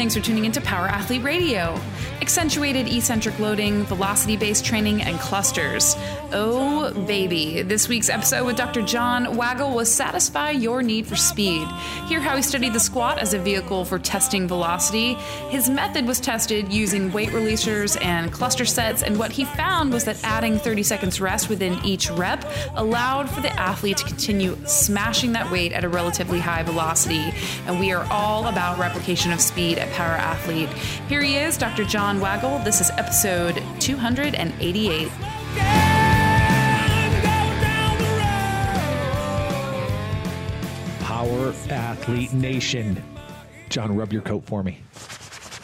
Thanks for tuning into Power Athlete Radio. Accentuated eccentric loading, velocity based training, and clusters. Oh, baby. This week's episode with Dr. John Wagle will satisfy your need for speed. Hear how he studied the squat as a vehicle for testing velocity. His method was tested using weight releasers and cluster sets, and what he found was that adding 30 seconds rest within each rep allowed for the athlete to continue smashing that weight at a relatively high velocity. And we are all about replication of speed at Power Athlete. Here he is, Dr. John Wagle. This is episode 288. Power Athlete Nation. John, rub your coat for me.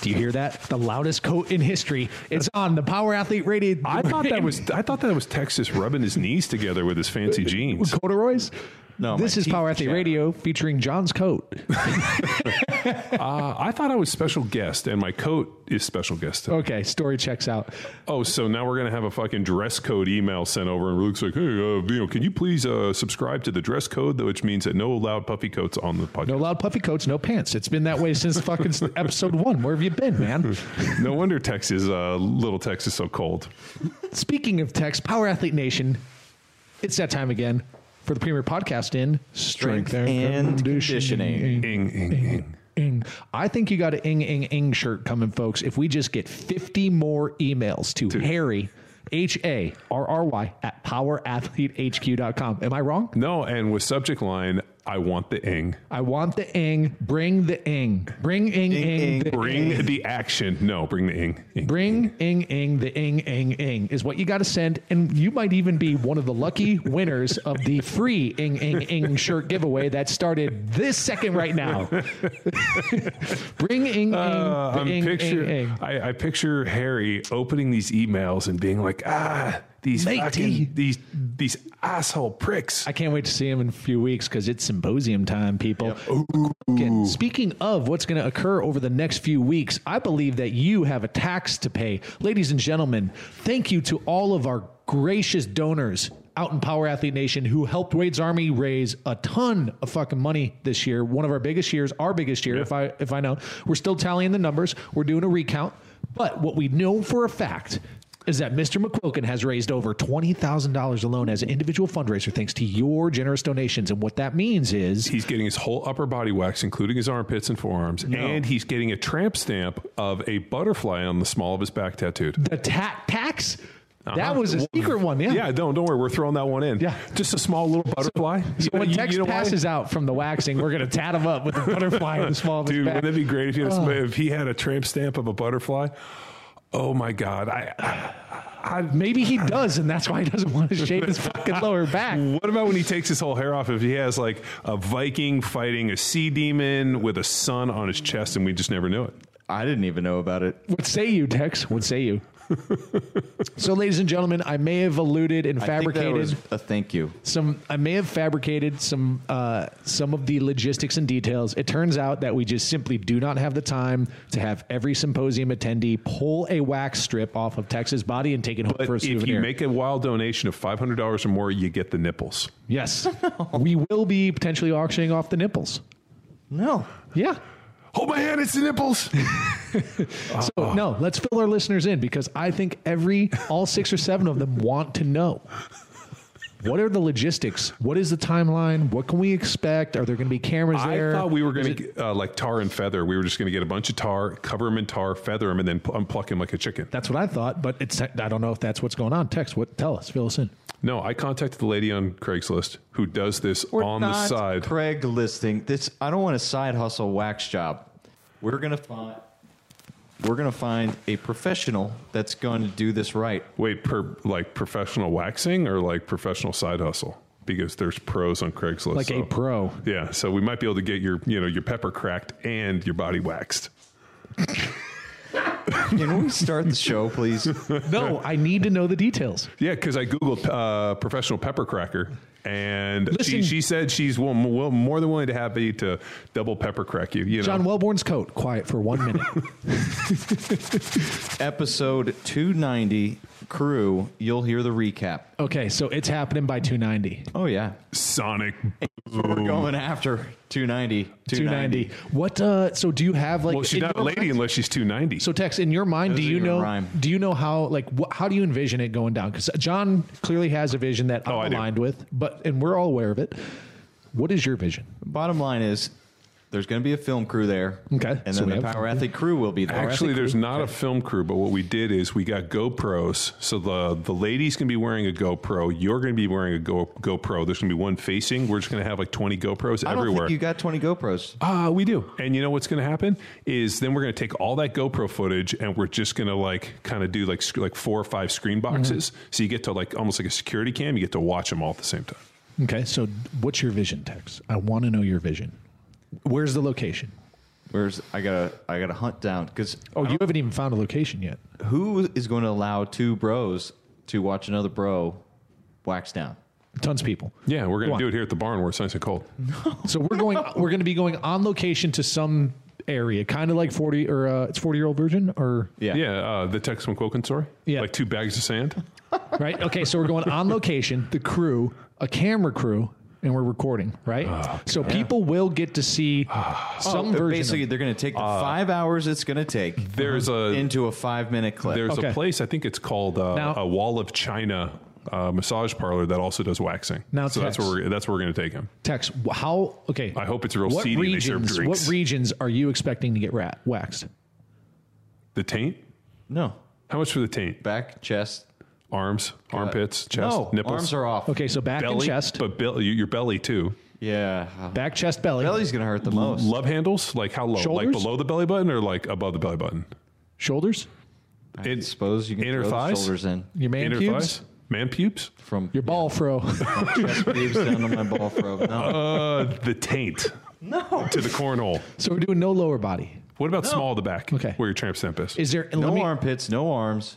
Do you hear that? The loudest coat in history. It's on the Power Athlete Radio. I thought that was I thought that was Texas rubbing his knees together with his fancy jeans. corduroys. No, this is Power Athlete. Radio featuring John's coat. Uh, I thought I was special guest, and my coat is special guest. Okay, story checks out. Oh, so now we're gonna have a fucking dress code email sent over, and Luke's like, "Hey, uh, you know, can you please uh, subscribe to the dress code, which means that no loud puffy coats on the podcast." No loud puffy coats, no pants. It's been that way since fucking episode one. Where have you been, man? No wonder Texas, uh, little Texas, so cold. Speaking of text, Power Athlete Nation, it's that time again for the premier podcast in Strength and conditioning. Ing, ing, ing. Ing. I think you got an ing ing ing shirt coming, folks. If we just get 50 more emails to, Harry, H A R R Y, at powerathletehq.com. Am I wrong? No, and with subject line, I want the ing. I want the ing. Bring the ing. Bring ing ing. ing. the Bring ing. the action. No, bring the ing. ing. Bring ing ing the ing ing ing is what you got to send, and you might even be one of the lucky winners of the free ing ing ing shirt giveaway that started this second right now. Bring ing ing Uh, the I'm ing picture, ing ing. I, I picture Harry opening these emails and being like, ah, these Matey. fucking, these these asshole pricks. I can't wait to see him in a few weeks because it's symposium time, people. Again, speaking of what's going to occur over the next few weeks, I believe that you have a tax to pay. Ladies and gentlemen, thank you to all of our gracious donors out in Power Athlete Nation who helped Wade's Army raise a ton of fucking money this year. One of our biggest years, our biggest year, if I if I know. We're still tallying the numbers. We're doing a recount. But what we know for a fact is that Mr. McQuilkin has raised over $20,000 alone as an individual fundraiser thanks to your generous donations. And what that means is He's getting his whole upper body wax, including his armpits and forearms, and he's getting a tramp stamp of a butterfly on the small of his back tattooed. the ta- tax. That Uh-huh. was a secret one, yeah. Yeah, don't don't worry, we're throwing that one in. Yeah. just a small little butterfly. So when You- Tex you know why? passes out from the waxing, we're going to tat him up with a butterfly in the small of his back. Dude, wouldn't it be great if he, had Oh. a, if he had a tramp stamp of a butterfly? Oh my God! I, I, Maybe he does, and that's why he doesn't want to shave his fucking lower back. What about when he takes his whole hair off? If he has like a Viking fighting a sea demon with a sun on his chest, and we just never knew it. I didn't even know about it. What say you, Tex? What say you? so, ladies and gentlemen, I may have alluded and I think that fabricated was a thank you. some. I may have fabricated some uh, some of the logistics and details. It turns out that we just simply do not have the time to have every symposium attendee pull a wax strip off of Tex's body and take it home But for a if you make a wild donation of five hundred dollars or more, you get the nipples. yes, we will be potentially auctioning off the nipples. No. Yeah. Hold my hand, it's the nipples. So no, let's fill our listeners in because I think every all six or seven of them want to know. What are the logistics? What is the timeline? What can we expect? Are there going to be cameras I there? I thought we were going to uh, like tar and feather. We were just going to get a bunch of tar, cover them in tar, feather them, and then pl- unpluck him like a chicken. That's what I thought, but it's I don't know if that's what's going on. Text what? Tell us. Fill us in. No, I contacted the lady on Craigslist who does this on the side. Craig listing this. I don't want a side hustle wax job. We're gonna find. We're gonna find a professional that's going to do this right. Wait, per like professional waxing or like professional side hustle? Because there's pros on Craigslist. Like a pro. Yeah, so we might be able to get your, you know, your pepper cracked and your body waxed. Can we start the show, please? No, I need to know the details. Yeah, because I googled uh, professional pepper cracker, and she, Listen- she said she's will, will, more than willing to happy to double pepper crack you. You know, John Welbourn's coat. Quiet for one minute. Episode 290, crew. You'll hear the recap. Okay, so it's happening by 290. Oh yeah, Sonic. we're going after 290. 290. What? Uh, so do you have like? Well, she's not a lady mind- unless she's 290. So Tex, in your mind, do Doesn't you know? rhyme. Do you know how? Like, wh- how do you envision it going down? Because John clearly has a vision that Oh, I I'm do. aligned with, but and we're all aware of it. What is your vision? Bottom line is, there's going to be a film crew there. Okay, and so then we the have- Power Athlete crew will be there. Actually, there's not a film crew, but what we did is we got GoPros. So the the ladies can be wearing a GoPro. You're going to be wearing a Go, GoPro. There's going to be one facing. We're just going to have like 20 GoPros I don't everywhere. think you got 20 GoPros. Ah, we do. And you know what's going to happen is then we're going to take all that GoPro footage and we're just going to like kind of do like sc- like four or five screen boxes. So you get to like almost like a security cam. You get to watch them all at the same time. Okay, so what's your vision, Tex? I want to know your vision. Where's the location? Where's I gotta I gotta hunt down because Oh, you haven't even found a location yet. who is going to allow two bros to watch another bro wax down? Tons of people. Yeah, we're going Go to on. do it here at the barn where it's nice and cold. So we're going. We're going to be going on location to some area, kind of like forty or uh, it's forty year old virgin or Yeah, Yeah, uh, the Tex McQuilkin story. Yeah. like two bags of sand. right. Okay, so we're going on location, the crew, a camera crew, and we're recording. Right. so people will get to see some Oh, version. basically of, they're going to take the five hours it's going to take There's a into a five minute clip. there's Okay. a place I think it's called uh, Now- a Wall of China uh, massage parlor that also does waxing. Now, so that's where we're, that's where we're going to take him. Tex, how? Okay. I hope it's real what seedy and they serve regions? drinks. What regions are you expecting to get rat waxed? The taint. no How much for the taint? back chest. Arms, armpits, chest, no, nipples, arms are off. Okay, so back belly, and chest, but bel- your belly too. Yeah, back, chest, belly, belly's going to hurt the most. Love handles, like how low? Shoulders? Like below the belly button or like above the belly button? shoulders, I in- suppose you can inner throw thighs? shoulders in your man Inner pubes, thighs, man pubes, from your ball fro. chest pubes down to my ball throat. No, uh, the taint, no, to the cornhole. so we're doing no lower body. What about small of the back? Okay. where your tramp stamp is. Is there? no me, armpits, no arms.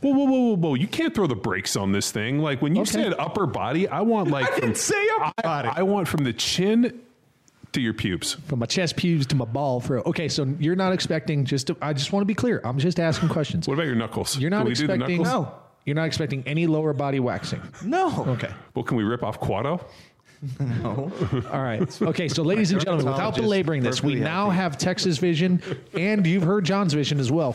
Whoa, whoa, whoa, whoa, whoa! You can't throw the brakes on this thing. Like when you Okay. said upper body, I want like I from, say upper I, body. I want from the chin to your pubes. from my chest pubes to my ball fro. Okay, so you're not expecting just. To, I just want to be clear. I'm just asking questions. What about your knuckles? You're not Can we do the expecting. knuckles? No. You're not expecting any lower body waxing. No. Okay. Well, can we rip off Quado? All right. Okay. So, ladies and gentlemen, without belaboring this, we perfectly now healthy. have Texas vision, and you've heard John's vision as well.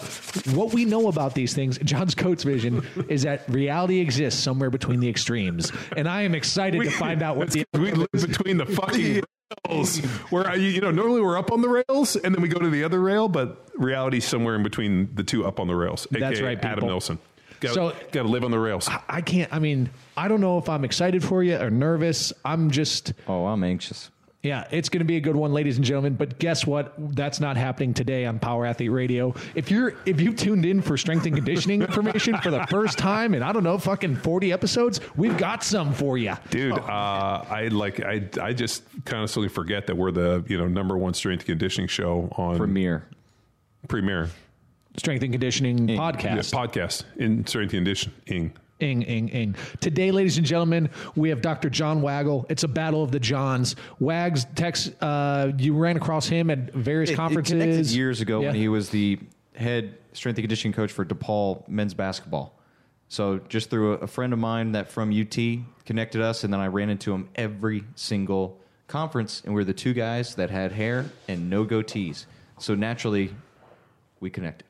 What we know about these things, John's Coates vision, is that reality exists somewhere between the extremes, and I am excited to find out what the. We live between the fucking rails. Where you you know normally we're up on the rails and then we go to the other rail, but reality's somewhere in between the two up on the rails. That's AKA right, Adam. Nelson. Got So- got to live on the rails. I can't. I mean, I don't know if I'm excited for you or nervous. I'm just. Oh, I'm anxious. Yeah, it's going to be a good one, ladies and gentlemen. But guess what? That's not happening today on Power Athlete Radio. If you're if you tuned in for strength and conditioning information for the first time, and I don't know, fucking forty episodes, we've got some for you. Dude, uh, I like I I just constantly forget that we're the you know number one strength conditioning show on Premiere. Premiere Strength and conditioning Yeah, podcast. podcast in strength and conditioning. Ing, ing, ing. Today, ladies and gentlemen, we have Dr. John Wagle. It's a battle of the Johns. Wags, Tex, uh, you ran across him at various It- it conferences connected years ago Yeah. when he was the head strength and conditioning coach for DePaul men's basketball. So just through a, a friend of mine that from UT connected us, and then I ran into him every single conference, and we're the two guys that had hair and no goatees. So naturally, we connected.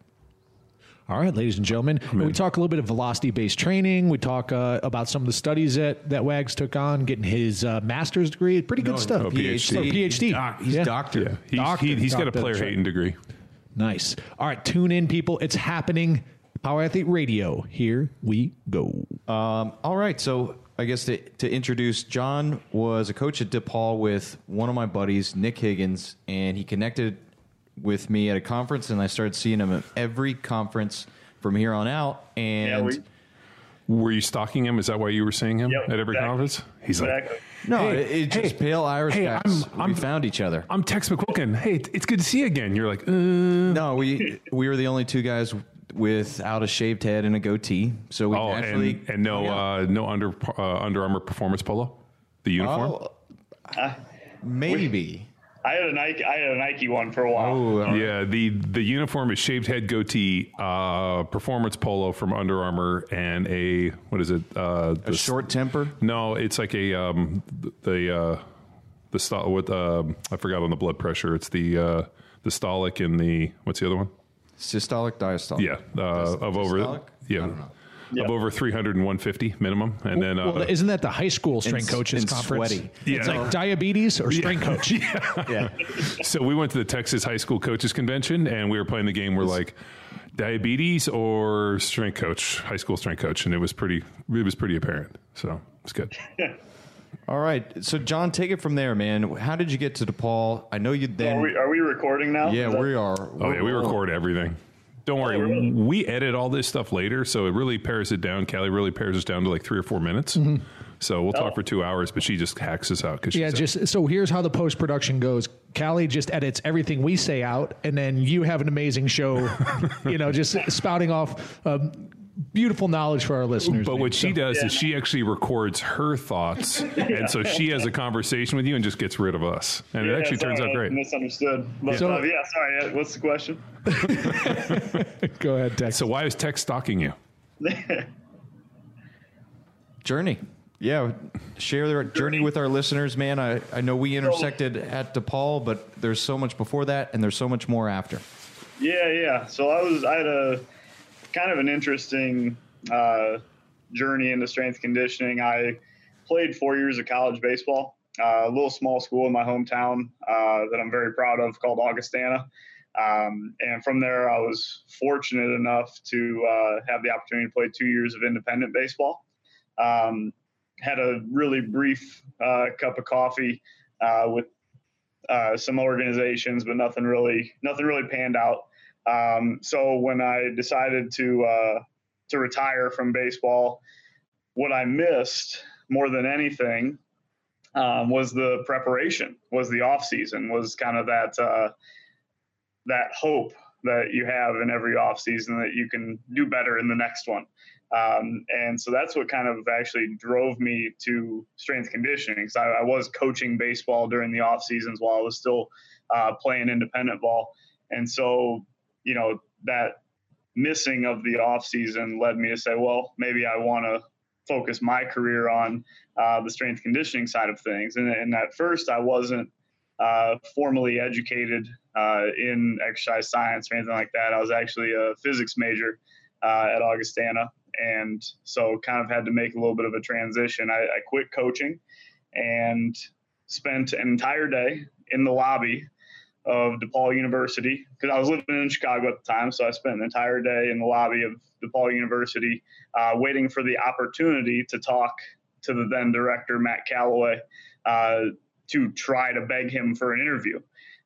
All right, ladies and gentlemen, we talk a little bit of velocity-based training. We talk uh, about some of the studies that that Wags took on, getting his uh, master's degree. Pretty good stuff. no, PhD. Or PhD. He's, doc- he's Yeah. doctor. Yeah, he's, Doctor, he, he's got a doctor, player hating degree. Nice. All right, tune in, people. It's happening. Power Athlete Radio. Here we go. Um, all right, so I guess to, to introduce, John was a coach at DePaul with one of my buddies, Nick Higgins, and he connected with me at a conference, and I started seeing him at every conference from here on out. And Yeah, we- Were you stalking him? Is that why you were seeing him Yep, at every exactly. conference? He's like, no, Hey, it, it just hey, pale Irish hey, guys. I'm- I'm- we found each other. I'm Tex McQuilkin. Hey, it- it's good to see you again. You're like, uh, No, we we were the only two guys without a shaved head and a goatee, so we oh, naturally and, and no, uh, no under uh, Under Armour performance polo, the uniform. Oh, maybe. I had a Nike. I had a Nike one for a while. Oh, Yeah, the the uniform is shaved head goatee, uh, performance polo from Under Armour, and a what is it? Uh, a the- short temper. No, it's like a um, the uh, the st- with uh, I forgot on the blood pressure. It's the uh, the stolic and the what's the other one? Systolic, diastolic. Yeah, uh, of over Systolic? Yeah. I don't know. Of over 300 and 150 minimum, and then uh, Well, isn't that the high school strength And- coaches and conference? sweaty. It's like diabetes or strength coach. Yeah. so we went to the Texas High School Coaches Convention, and we were playing the game. We're like diabetes or strength coach, high school strength coach, and it was pretty. It was pretty apparent. So it's good. All right. So, John, take it from there, man. How did you get to DePaul? I know you then. Are we, are we recording now? yeah, that- we are. Oh yeah, we record everything. Don't worry, really? we edit all this stuff later, so it really pares it down. Callie really pares us down to like three or four minutes. So we'll talk Oh. for two hours, but she just hacks us out because Yeah, just so here's how the post production goes. Callie just edits everything we say out, and then you have an amazing show. you know, just spouting off um, beautiful knowledge for our listeners. But man. what she So- does is she actually records her thoughts, and so she has a conversation with you and just gets rid of us, and it Yeah, actually turns sorry, out I great. Misunderstood. But So- uh, yeah, sorry. What's the question? go ahead, Tex. So why is Tech stalking you? Journey. Yeah, share their journey with our listeners, man. I, I know we intersected at DePaul, but there's so much before that, and there's so much more after. Yeah, yeah. So I was I had a kind of an interesting uh, journey into strength conditioning. I played four years of college baseball, uh, a little small school in my hometown uh, that I'm very proud of called Augustana. Um, and from there, I was fortunate enough to uh, have the opportunity to play two years of independent baseball. Um, had a really brief uh, cup of coffee uh, with some organizations, but nothing really nothing really panned out. Um, so when I decided to uh, to retire from baseball, what I missed more than anything um, was the preparation, was the off season, was kind of that uh, that hope that you have in every off season that you can do better in the next one. Um, and so that's what kind of actually drove me to strength conditioning because I, I was coaching baseball during the off seasons while I was still uh, playing independent ball. And so, you know, that missing of the off season led me to say, well, maybe I want to focus my career on uh, the strength conditioning side of things. And, and at first, I wasn't uh, formally educated uh, in exercise science or anything like that. I was actually a physics major uh, at Augustana. And so, kind of had to make a little bit of a transition. I, I quit coaching and spent an entire day in the lobby of DePaul University because I was living in Chicago at the time. So I spent an entire day in the lobby of DePaul University uh, waiting for the opportunity to talk to the then director, Matt Calloway, uh, to try to beg him for an interview.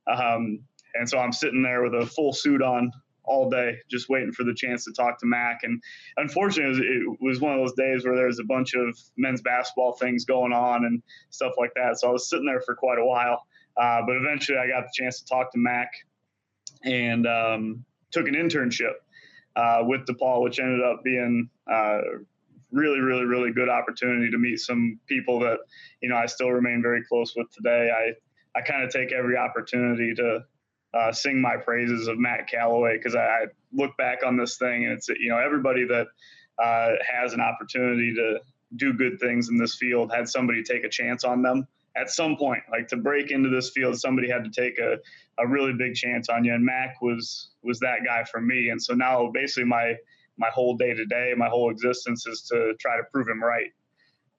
Um, and so I'm sitting there with a full suit on all day, just waiting for the chance to talk to Mac. And unfortunately, it was, it was one of those days where there was a bunch of men's basketball things going on and stuff like that. So I was sitting there for quite a while. Uh, but eventually, I got the chance to talk to Mac and um, took an internship uh, with DePaul, which ended up being uh, really, really, really good opportunity to meet some people that you know I still remain very close with today. I I kind of take every opportunity to uh, sing my praises of Matt Calloway because I, I look back on this thing and it's you know everybody that uh, has an opportunity to do good things in this field had somebody take a chance on them at some point like to break into this field somebody had to take a, a really big chance on you and mac was was that guy for me. And so now basically my my whole day to day my whole existence is to try to prove him right.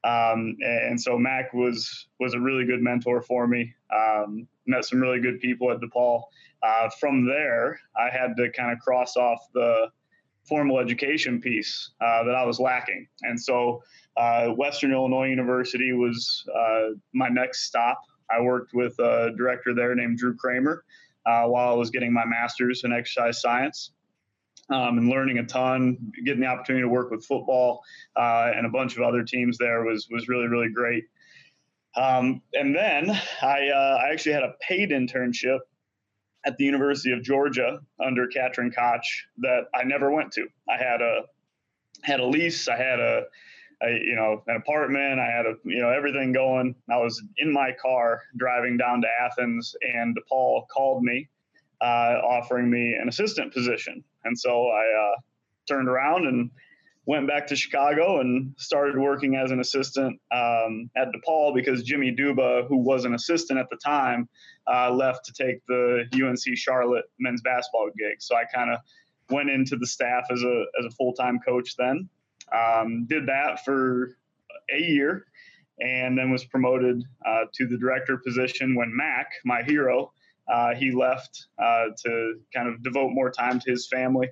Um, and so mac was was a really good mentor for me. Um, met some really good people at depaul. Uh, from there i had to kind of cross off the formal education piece uh, that i was lacking. And so uh, Western Illinois University was uh, my next stop. I worked with a director there named Drew Kramer uh, while I was getting my master's in exercise science um, and learning a ton. Getting the opportunity to work with football uh, and a bunch of other teams there was was really really great. Um, and then I, uh, I actually had a paid internship at the University of Georgia under Katrin Koch that I never went to. I had a had a lease. I had a a, you know, an apartment. I had a, you know, everything going. I was in my car driving down to Athens, and DePaul called me, uh, offering me an assistant position. And so I uh, turned around and went back to Chicago and started working as an assistant um, at DePaul because Jimmy Duba, who was an assistant at the time, uh, left to take the UNC Charlotte men's basketball gig. So I kind of went into the staff as a as a full time coach then. Um, did that for a year, and then was promoted uh, to the director position when Mac, my hero, uh, he left uh, to kind of devote more time to his family.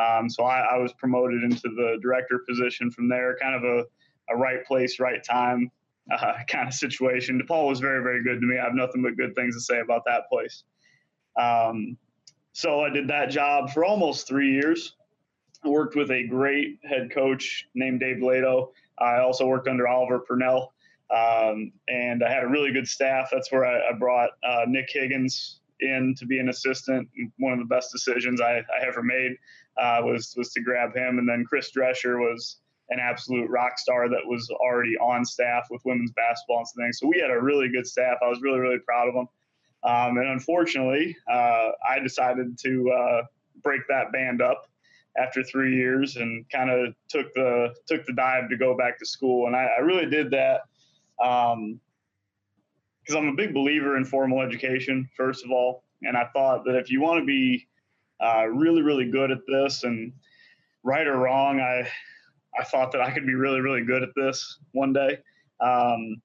Um, so I, I, was promoted into the director position from there, kind of a, a right place, right time uh, kind of situation. DePaul was very, very good to me. I have nothing but good things to say about that place. Um, so I did that job for almost three years. Worked with a great head coach named Dave Leitao. I also worked under Oliver Purnell. Um, and I had a really good staff. That's where I, I brought uh, Nick Higgins in to be an assistant. One of the best decisions I, I ever made uh, was was to grab him. And then Chris Drescher was an absolute rock star that was already on staff with women's basketball and things. So we had a really good staff. I was really really proud of them. Um, and unfortunately, uh, I decided to uh, break that band up after three years and kind of took the took the dive to go back to school. And I, I really did that because um, I'm a big believer in formal education. First of all, and I thought that if you want to be uh, really really good at this and right or wrong, I I thought that I could be really really good at this one day. Um,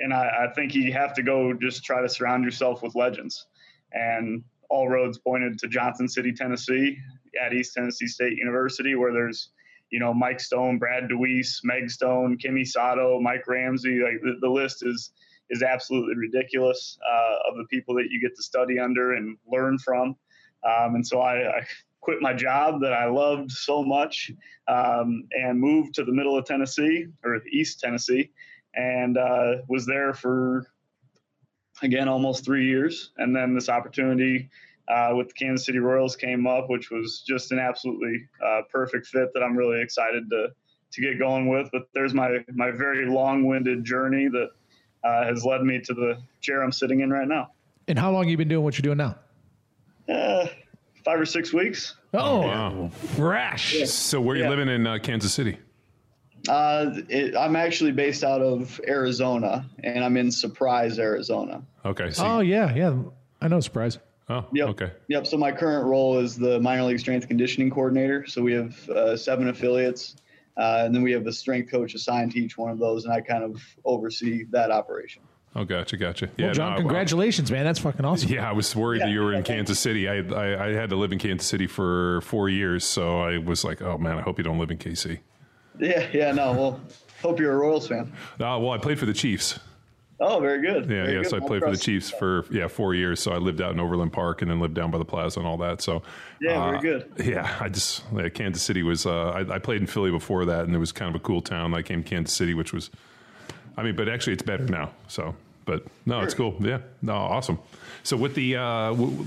and I, I think you have to go just try to surround yourself with legends. And all roads pointed to Johnson City, Tennessee, at East Tennessee State University, where there's, you know, Mike Stone, Brad DeWeese, Meg Stone, Kimi Sato, Mike Ramsey. Like the, the list is is absolutely ridiculous uh, of the people that you get to study under and learn from. Um, and so I, I, quit my job that I loved so much um, and moved to the middle of Tennessee or East Tennessee and uh, was there for again almost three years. And then this opportunity uh, with the Kansas City Royals came up, which was just an absolutely uh, perfect fit that I'm really excited to to get going with. But there's my my very long-winded journey that uh, has led me to the chair I'm sitting in right now. And how long have you been doing what you're doing now? Uh, five or six weeks. Oh, wow. fresh. Yeah. So where are you yeah. living in uh, Kansas City? Uh, it, I'm actually based out of Arizona, and I'm in Surprise, Arizona. Okay. So oh yeah, yeah, I know Surprise. Oh, yep. okay. Yep. So my current role is the minor league strength conditioning coordinator. So we have uh, seven affiliates, uh, and then we have a strength coach assigned to each one of those, and I kind of oversee that operation. Oh, gotcha, gotcha. Yeah, well, John, no, congratulations, man. That's fucking awesome. Yeah, I was worried yeah, that you were in Kansas City. I, I, I had to live in Kansas City for four years, so I was like, oh man, I hope you don't live in KC. Yeah, yeah, no. Well, hope you're a Royals fan. Uh, well, I played for the Chiefs. Oh, very good. Yeah, very yeah. Good. So I played for the Chiefs for yeah four years. So I lived out in Overland Park and then lived down by the Plaza and all that. So yeah, uh, very good. Yeah, I just yeah, Kansas City was. Uh, I, I, played in Philly before that, and it was kind of a cool town. I came to Kansas City, which was, I mean, but actually it's better now. So, but no, sure. it's cool. Yeah, no, awesome. So with the. Uh, w-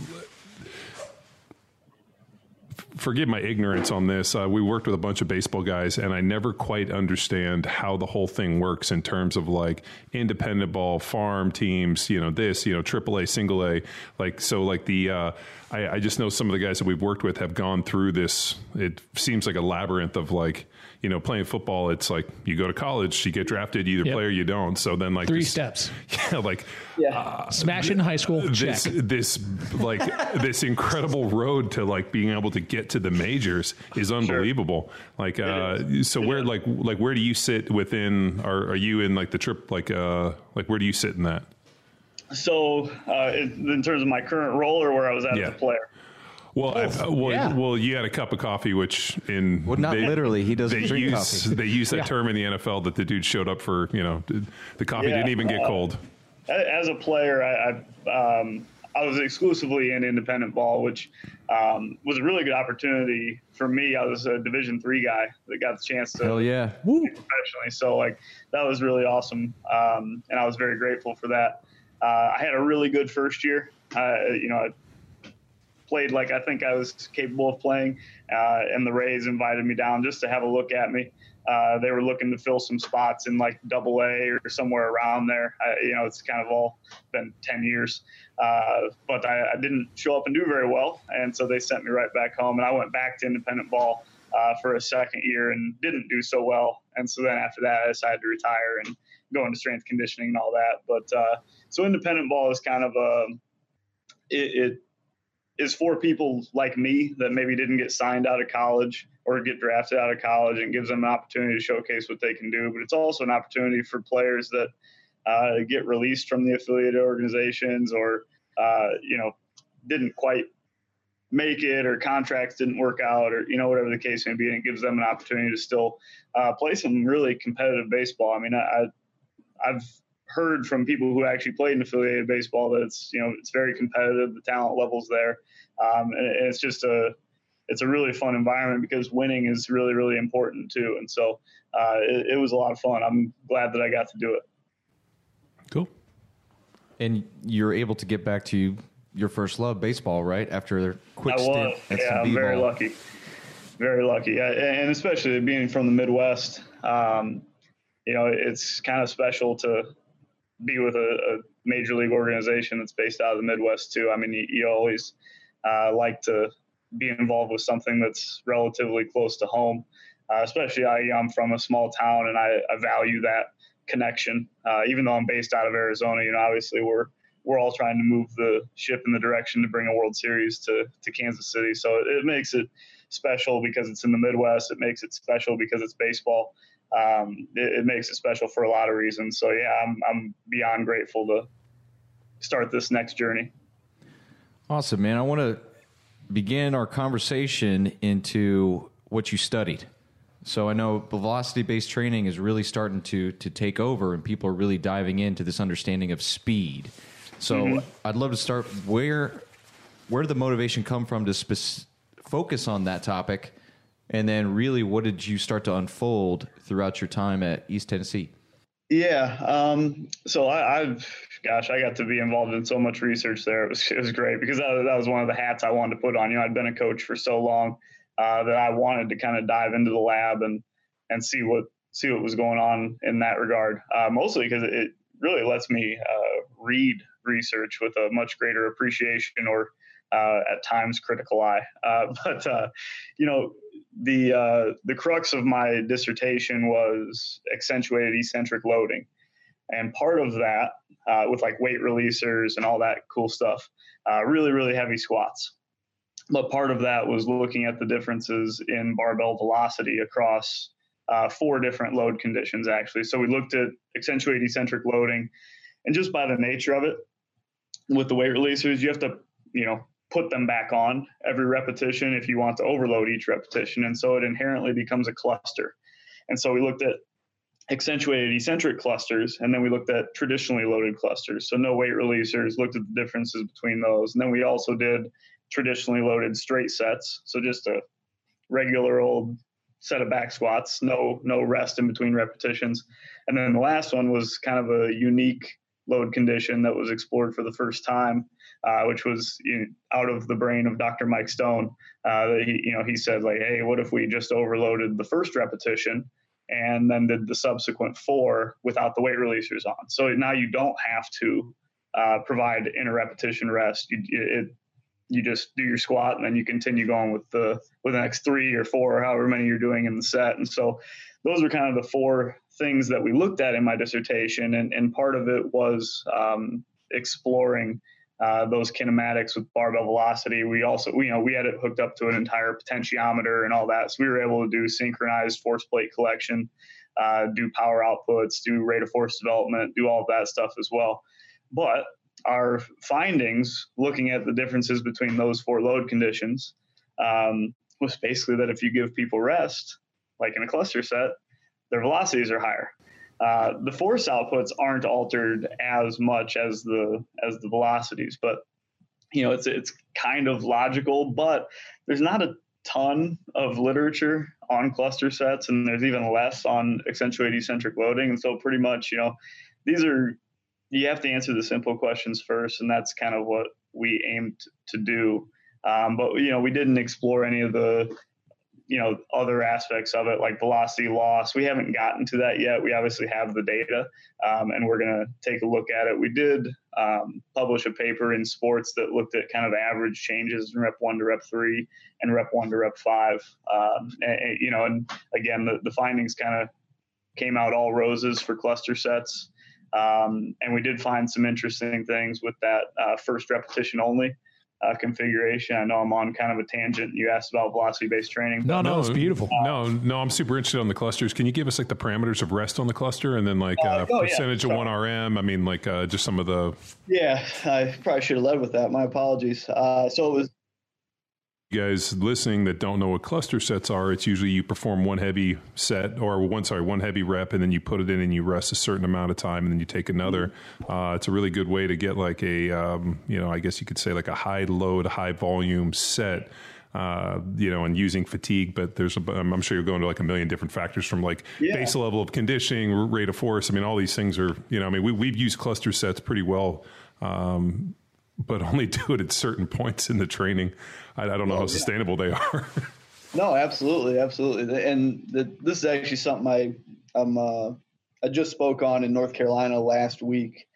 forgive my ignorance on this. Uh, we worked with a bunch of baseball guys, and I never quite understand how the whole thing works in terms of like independent ball, farm teams, you know, this, you know, AAA, single A. Like, so, like the, uh, I, I just know some of the guys that we've worked with have gone through this. It seems like a labyrinth of like, you know, playing football, it's like you go to college, you get drafted, you either yep. play or you don't. So then, like three this, steps. Yeah, like yeah. Uh, smash in high school. This, check. this like this incredible road to like being able to get to the majors is unbelievable. Sure. Like, uh, so where like like where do you sit within? Are, are you in like the trip? Like, uh, like where do you sit in that? So, uh, in terms of my current role, or where I was at yeah. as a player. Well, oh, well, yeah. well, you had a cup of coffee, which in well, not they, literally. He doesn't drink use, coffee. They use that yeah. term in the NFL that the dude showed up for. You know, the coffee yeah, didn't even get uh, cold. As a player, I I, um, I, was exclusively in independent ball, which um, was a really good opportunity for me. I was a Division three guy that got the chance to hell yeah professionally. So like that was really awesome, um, and I was very grateful for that. Uh, I had a really good first year. Uh, you know, played like I think I was capable of playing, uh, and the Rays invited me down just to have a look at me. uh, they were looking to fill some spots in like double A or somewhere around there. I, you know, it's kind of all been 10 years. Uh, but I, I, didn't show up and do very well. And so they sent me right back home. And I went back to independent ball uh, for a second year and didn't do so well. And so then after that, I decided to retire and go into strength conditioning and all that. But uh, so independent ball is kind of a, it, it is for people like me that maybe didn't get signed out of college or get drafted out of college and gives them an opportunity to showcase what they can do. But it's also an opportunity for players that uh, get released from the affiliated organizations or, uh, you know, didn't quite make it or contracts didn't work out or, you know, whatever the case may be. And it gives them an opportunity to still uh, play some really competitive baseball. I mean, I, I've heard from people who actually played in affiliated baseball that it's you know it's very competitive. The talent levels there, um, and it's just a it's a really fun environment because winning is really really important too. And so uh, it, it, was a lot of fun. I'm glad that I got to do it. Cool. And you're able to get back to your first love, baseball, right? After a quick I stint was. yeah, I'm very lucky. Very lucky, and especially being from the Midwest. Um, you know, it's kind of special to be with a, a, major league organization that's based out of the Midwest too. I mean, you, you always uh, like to be involved with something that's relatively close to home. Uh, especially I, am from a small town and I, I value that connection. Uh, even though I'm based out of Arizona, you know, obviously we're we're all trying to move the ship in the direction to bring a World Series to to Kansas City. So it, it makes it special because it's in the Midwest. It makes it special because it's baseball um, it, it, makes it special for a lot of reasons. So yeah, I'm I'm beyond grateful to start this next journey. Awesome, man. I want to begin our conversation into what you studied. So I know velocity based training is really starting to to take over, and people are really diving into this understanding of speed. So mm-hmm. I'd love to start where where did the motivation come from to spe- focus on that topic and then, really, what did you start to unfold throughout your time at East Tennessee? Yeah. Um, so I, have gosh, I got to be involved in so much research there. It was, it was great because that, that was one of the hats I wanted to put on. You know, I'd been a coach for so long uh, that I wanted to kind of dive into the lab and, and see what, see what was going on in that regard. Uh, mostly because it really lets me uh, read research with a much greater appreciation or uh, at times critical eye. Uh, but uh, you know, the uh, the crux of my dissertation was accentuated eccentric loading, and part of that uh, with like weight releasers and all that cool stuff, uh, really really heavy squats. But part of that was looking at the differences in barbell velocity across uh, four different load conditions actually. So we looked at accentuated eccentric loading, and just by the nature of it, with the weight releasers, you have to you know put them back on every repetition if you want to overload each repetition. And so it inherently becomes a cluster. And so we looked at accentuated eccentric clusters, and then we looked at traditionally loaded clusters. So no weight releasers, looked at the differences between those. And then we also did traditionally loaded straight sets. So just a regular old set of back squats, no no rest in between repetitions. And then the last one was kind of a unique load condition that was explored for the first time uh, which was know, out of the brain of Dr. Mike Stone. Uh, he, you know, he said like, "Hey, what if we just overloaded the first repetition and then did the subsequent four without the weight releasers on? So now you don't have to uh, provide inter repetition rest. You, it, you just do your squat and then you continue going with the with the next three or four or however many you're doing in the set. And so those are kind of the four things that we looked at in my dissertation, and and part of it was um, exploring uh, those kinematics with barbell velocity. We also, we, you know, we had it hooked up to an entire potentiometer and all that. So we were able to do synchronized force plate collection, uh, do power outputs, do rate of force development, do all of that stuff as well. But our findings, looking at the differences between those four load conditions, um, was basically that if you give people rest, like in a cluster set, their velocities are higher. Uh, the force outputs aren't altered as much as the as the velocities, but you know it's it's kind of logical. But there's not a ton of literature on cluster sets, and there's even less on accentuated eccentric loading. And so pretty much, you know, these are you have to answer the simple questions first, and that's kind of what we aimed to do. Um, but you know, we didn't explore any of the you know other aspects of it like velocity loss. We haven't gotten to that yet. We obviously have the data um, and we're going to take a look at it. We did um, publish a paper in sports that looked at kind of average changes in rep one to rep three and rep one to rep five. Um, and, you know and again the, the findings kind of came out all roses for cluster sets. Um, and we did find some interesting things with that uh, first repetition only uh, configuration. I know I'm on kind of a tangent. You asked about velocity based training. No, no, it's beautiful. No, no, I'm super interested on the clusters. Can you give us like the parameters of rest on the cluster and then like uh, uh, oh, percentage yeah, of one RM? I mean, like uh, just some of the. Yeah, I probably should have led with that. My apologies. Uh, so it was guys listening that don't know what cluster sets are, it's usually you perform one heavy set or one sorry one heavy rep, and then you put it in and you rest a certain amount of time, and then you take another. Uh, it's a really good way to get like a um, you know I guess you could say like a high load, high volume set. Uh, you know, and using fatigue, but there's, a, I'm sure you're going to like a million different factors from like yeah. base level of conditioning, rate of force. I mean, all these things are, you know, I mean, we, we've used cluster sets pretty well um, but only do it at certain points in the training. I, I don't know how sustainable they are. no, absolutely, absolutely. And the, this is actually something I I'm uh, I just spoke on in North Carolina last week.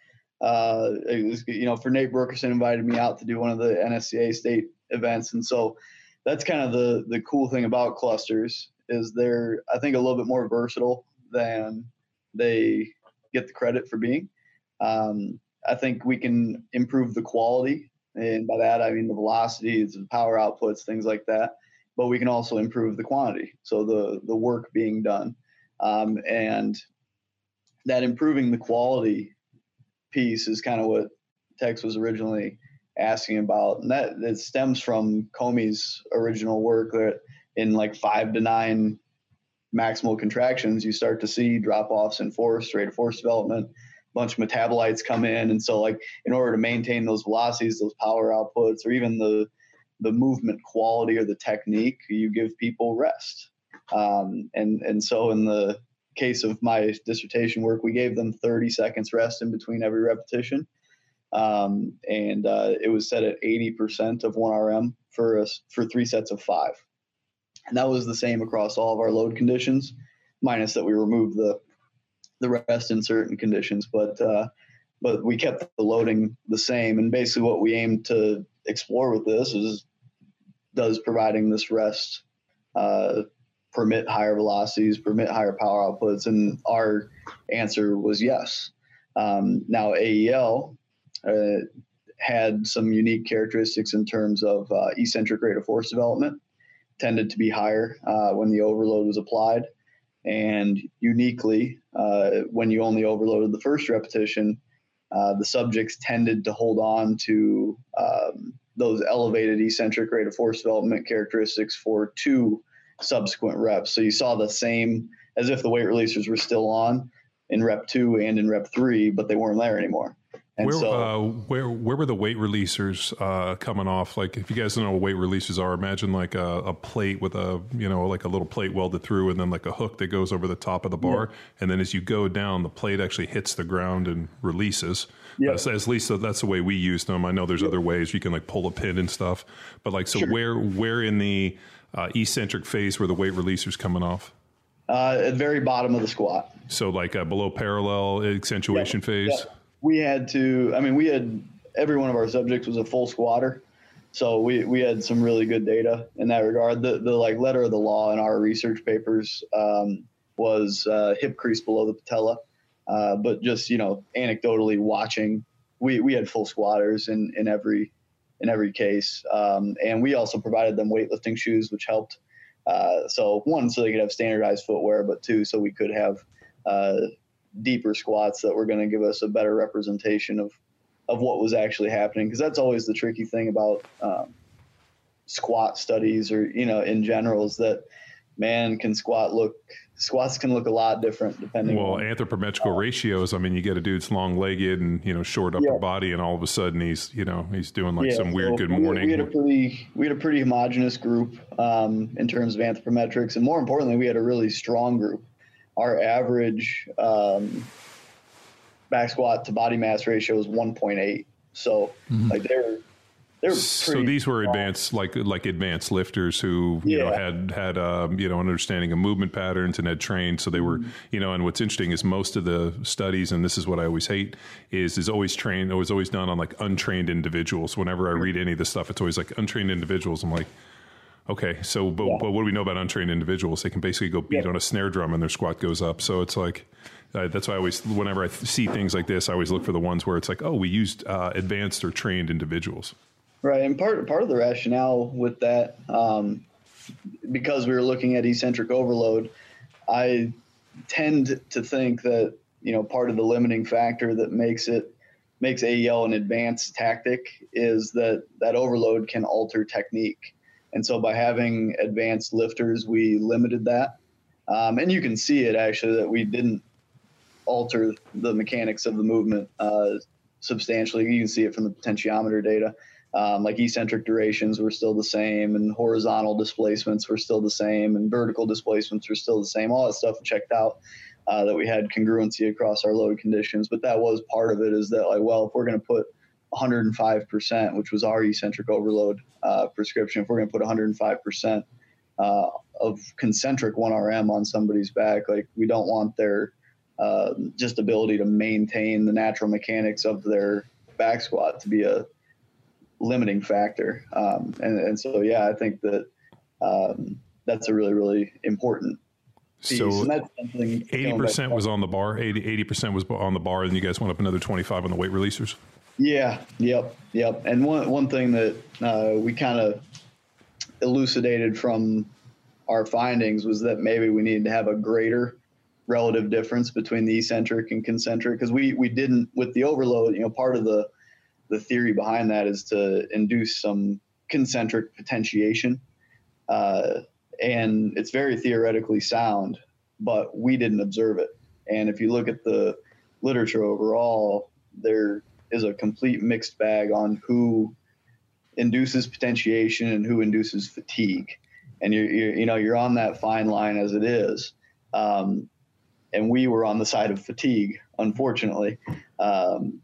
Uh, it was you know for Nate Brookreson invited me out to do one of the NSCA state events, and so that's kind of the the cool thing about clusters is they're I think a little bit more versatile than they get the credit for being. Um, I think we can improve the quality, and by that I mean the velocities, the power outputs, things like that. But we can also improve the quantity, so the the work being done, um, and that improving the quality piece is kind of what Tex was originally asking about, and that it stems from Comey's original work that in like five to nine maximal contractions, you start to see drop offs in force, rate of force development, bunch of metabolites come in. And so like in order to maintain those velocities those power outputs or even the the movement quality or the technique you give people rest. Um, and and so in the case of my dissertation work we gave them 30 seconds rest in between every repetition. Um, and uh, it was set at 80% of 1rm for us for three sets of five. And that was the same across all of our load conditions minus that we removed the the rest in certain conditions, but uh, but we kept the loading the same. And basically, what we aim to explore with this is does providing this rest uh, permit higher velocities, permit higher power outputs? And our answer was yes. Um, now AEL uh, had some unique characteristics in terms of uh, eccentric rate of force development, tended to be higher uh, when the overload was applied. And uniquely, uh, when you only overloaded the first repetition, uh, the subjects tended to hold on to um, those elevated eccentric rate of force development characteristics for two subsequent reps. So you saw the same as if the weight releasers were still on in rep two and in rep three, but they weren't there anymore. And where, so, uh, where where were the weight releasers uh, coming off? Like, if you guys don't know what weight releasers are, imagine like a, a, plate with a you know like a little plate welded through, and then like a hook that goes over the top of the bar, yeah. and then as you go down, the plate actually hits the ground and releases. Yeah. Uh, so at least that's the way we use them. I know there's yeah. other ways you can like pull a pin and stuff, but like so, sure. where where in the uh, eccentric phase were the weight releasers coming off? Uh, at the very bottom of the squat. So like uh, below parallel accentuation phase we had to. I mean, we had every one of our subjects was a full squatter, so we we had some really good data in that regard. The the like letter of the law in our research papers um, was uh, hip crease below the patella, uh, but just you know anecdotally watching, we we had full squatters in in every in every case, um, and we also provided them weightlifting shoes, which helped. Uh, so one, so they could have standardized footwear, but two, so we could have uh, deeper squats that were going to give us a better representation of of what was actually happening because that's always the tricky thing about um, squat studies or you know in general is that man can squat look squats can look a lot different depending well on, anthropometrical uh, ratios i mean you get a dude's long legged and you know short upper yeah. body and all of a sudden he's you know he's doing like yeah, some weird so good morning we had a pretty we had a pretty homogenous group um, in terms of anthropometrics and more importantly we had a really strong group our average um, back squat to body mass ratio is 1.8. So mm-hmm. like they're They're So these were small. advanced, like like advanced lifters who you know had had um, you know an understanding of movement patterns and had trained. So they were Mm-hmm. you know. And what's interesting is most of the studies, and this is what I always hate, is is always trained. It was always done on like untrained individuals. Whenever I read any of this stuff, it's always like untrained individuals. I'm like. Okay, so but, but what do we know about untrained individuals? They can basically go beat Yeah. on a snare drum and their squat goes up. So it's like uh, that's why I always, whenever I th- see things like this, I always look for the ones where it's like, oh, we used uh, advanced or trained individuals. Right, and part part of the rationale with that, um, because we were looking at eccentric overload, I tend to think that you know part of the limiting factor that makes it makes AEL an advanced tactic is that that overload can alter technique, and so by having advanced lifters, we limited that, um, and you can see it actually that we didn't alter the mechanics of the movement uh, substantially. You can see it from the potentiometer data. Um, like eccentric durations were still the same, and horizontal displacements were still the same, and vertical displacements were still the same. All that stuff checked out. Uh, that we had congruency across our load conditions, but that was part of it. Is that like, well, if we're going to put 105%, which was our eccentric overload uh, prescription, if we're going to put 105% uh, of concentric 1RM on somebody's back, like we don't want their uh, just ability to maintain the natural mechanics of their back squat to be a limiting factor. Um, and, and so, yeah, I think that um, that's a really, really important piece. So and that's something eighty percent was on the bar. 80 percent was on the bar, and you guys went up another twenty five on the weight releasers. Yeah. Yep. Yep. And one one thing that uh, we kind of elucidated from our findings was that maybe we needed to have a greater relative difference between the eccentric and concentric because we we didn't with the overload. You know, part of the the theory behind that is to induce some concentric potentiation, uh, and it's very theoretically sound, but we didn't observe it. And if you look at the literature overall, there is a complete mixed bag on who induces potentiation and who induces fatigue. And you're, you're you know you're on that fine line as it is. Um, and we were on the side of fatigue, unfortunately. Um,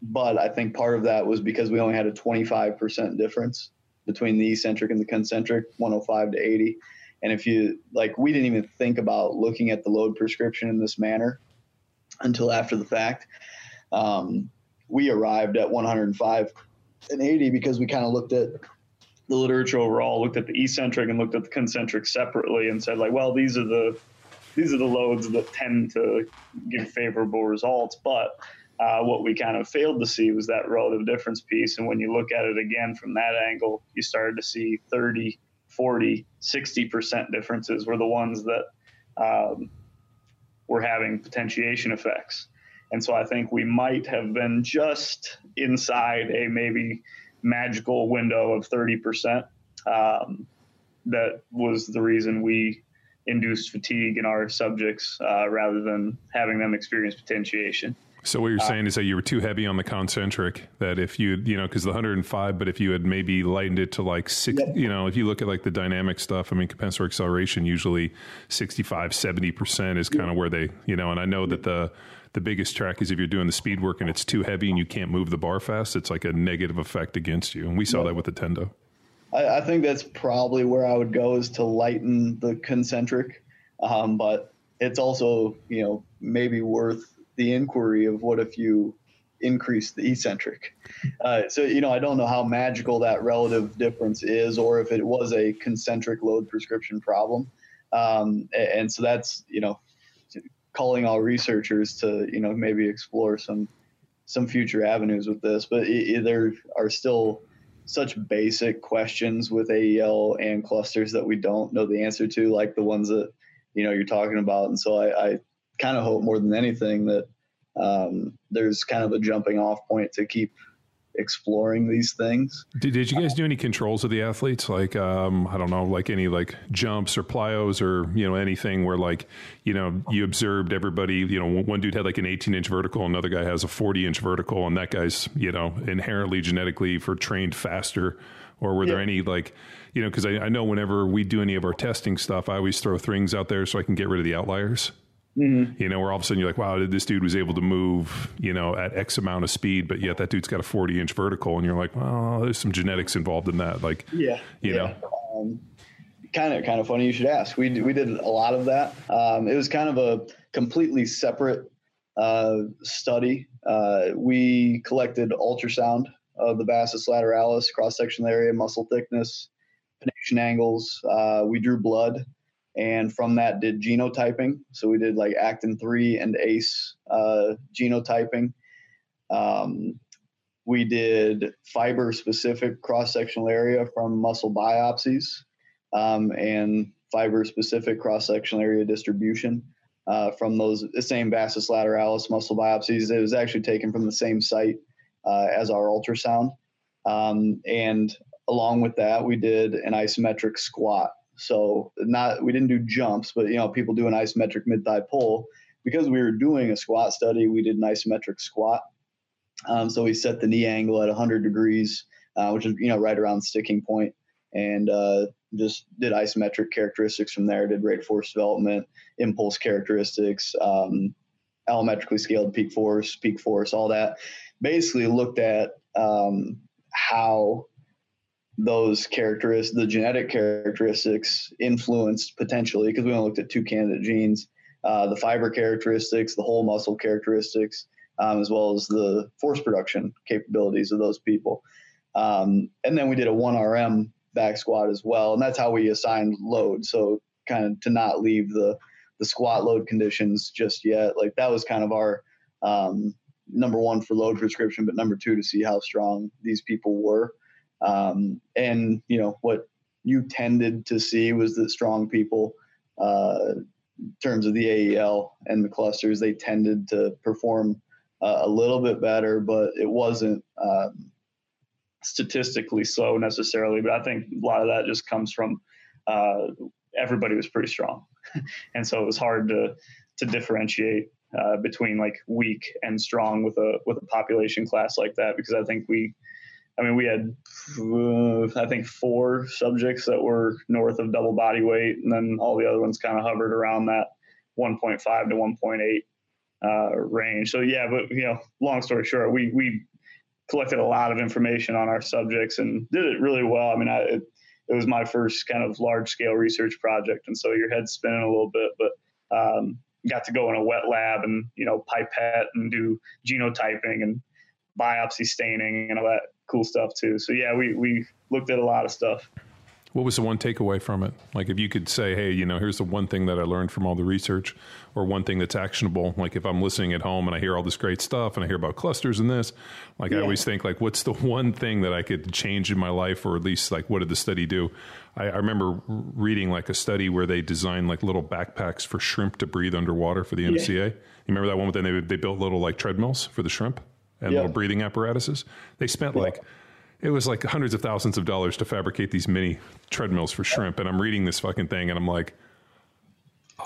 but I think part of that was because we only had a 25% difference between the eccentric and the concentric, 105 to 80. And if you like, we didn't even think about looking at the load prescription in this manner until after the fact. Um, we arrived at 105 and 80 because we kind of looked at the literature overall, looked at the eccentric and looked at the concentric separately, and said like, well, these are the these are the loads that tend to give favorable results. But uh, what we kind of failed to see was that relative difference piece. And when you look at it again from that angle, you started to see 30, 40, 60% differences were the ones that um, were having potentiation effects. And so I think we might have been just inside a maybe magical window of 30%. Um, that was the reason we induced fatigue in our subjects uh, rather than having them experience potentiation. So what you're saying is that you were too heavy on the concentric. That if you you know because the 105, but if you had maybe lightened it to like six, Yep. you know, if you look at like the dynamic stuff, I mean, compensatory acceleration usually 65, 70 percent is kind of where they you know. And I know that the the biggest track is if you're doing the speed work and it's too heavy and you can't move the bar fast, it's like a negative effect against you. And we saw that with the Tendo. I, I think that's probably where I would go is to lighten the concentric, um, but it's also you know maybe worth the inquiry of what if you increase the eccentric. Uh, so you know I don't know how magical that relative difference is, or if it was a concentric load prescription problem, um, and so that's you know calling all researchers to you know maybe explore some some future avenues with this, but i i there are still such basic questions with AEL and clusters that we don't know the answer to, like the ones that you know you're talking about. And so I, I kind of hope more than anything that um, there's kind of a jumping off point to keep exploring these things. Did, did you guys do any controls of the athletes? Like, um, I don't know, like any like jumps or plyos or, you know, anything where like, you know, you observed everybody, you know, one dude had like an 18 inch vertical, another guy has a 40 inch vertical, and that guy's, you know, inherently genetically for trained faster. Or were there any like, you know, because I, I know whenever we do any of our testing stuff, I always throw things out there so I can get rid of the outliers. Mm-hmm. You know, where all of a sudden you're like, wow, this dude was able to move, you know, at X amount of speed, but yet that dude's got a 40 inch vertical, and you're like, well, there's some genetics involved in that. Like, yeah, you yeah. know, um, kind of kind of funny you should ask. We we did a lot of that. Um, it was kind of a completely separate uh, study. Uh, we collected ultrasound of the vastus lateralis cross sectional area, muscle thickness, pennation angles. Uh, we drew blood, and from that did genotyping. So we did like actin three and ACE uh, genotyping. Um, we did fiber specific cross sectional area from muscle biopsies um, and fiber specific cross sectional area distribution uh, from those same vastus lateralis muscle biopsies. It was actually taken from the same site uh, as our ultrasound. Um, and along with that, we did an isometric squat. So not we didn't do jumps, but you know people do an isometric mid thigh pull. Because we were doing a squat study, we did an isometric squat. Um, so we set the knee angle at 100 degrees, uh, which is you know right around sticking point, and uh, just did isometric characteristics from there. Did rate force development, impulse characteristics, um, allometrically scaled peak force, peak force, all that. Basically looked at um, how those characteristics, the genetic characteristics, influenced potentially because we only looked at two candidate genes, uh, the fiber characteristics, the whole muscle characteristics, um, as well as the force production capabilities of those people. Um, and then we did a 1RM back squat as well, and that's how we assigned load. So kind of to not leave the the squat load conditions just yet. Like that was kind of our um, number one for load prescription, but number two to see how strong these people were. Um, and you know what you tended to see was that strong people, uh, in terms of the AEL and the clusters, they tended to perform uh, a little bit better, but it wasn't. Um, statistically slow necessarily, but I think a lot of that just comes from uh, everybody was pretty strong, and so it was hard to to differentiate uh, between like weak and strong with a with a population class like that because I think we, I mean we had uh, I think four subjects that were north of double body weight, and then all the other ones kind of hovered around that 1.5 to 1.8 uh, range. So yeah, but you know, long story short, we we collected a lot of information on our subjects and did it really well. I mean, I, it, it was my first kind of large scale research project, and so your head's spinning a little bit, but um, got to go in a wet lab and you know pipette and do genotyping and biopsy staining and all that cool stuff too. So yeah, we we looked at a lot of stuff. What was the one takeaway from it? Like, if you could say, hey, you know, here's the one thing that I learned from all the research, or one thing that's actionable. Like, if I'm listening at home and I hear all this great stuff and I hear about clusters and this, like, yeah. I always think, like, what's the one thing that I could change in my life, or at least, like, what did the study do? I, I remember reading, like, a study where they designed, like, little backpacks for shrimp to breathe underwater for the NCA. Yeah. You remember that one? Then they, they built little, like, treadmills for the shrimp and yeah. little breathing apparatuses. They spent, like, it was like hundreds of thousands of dollars to fabricate these mini treadmills for shrimp. And I'm reading this fucking thing and I'm like,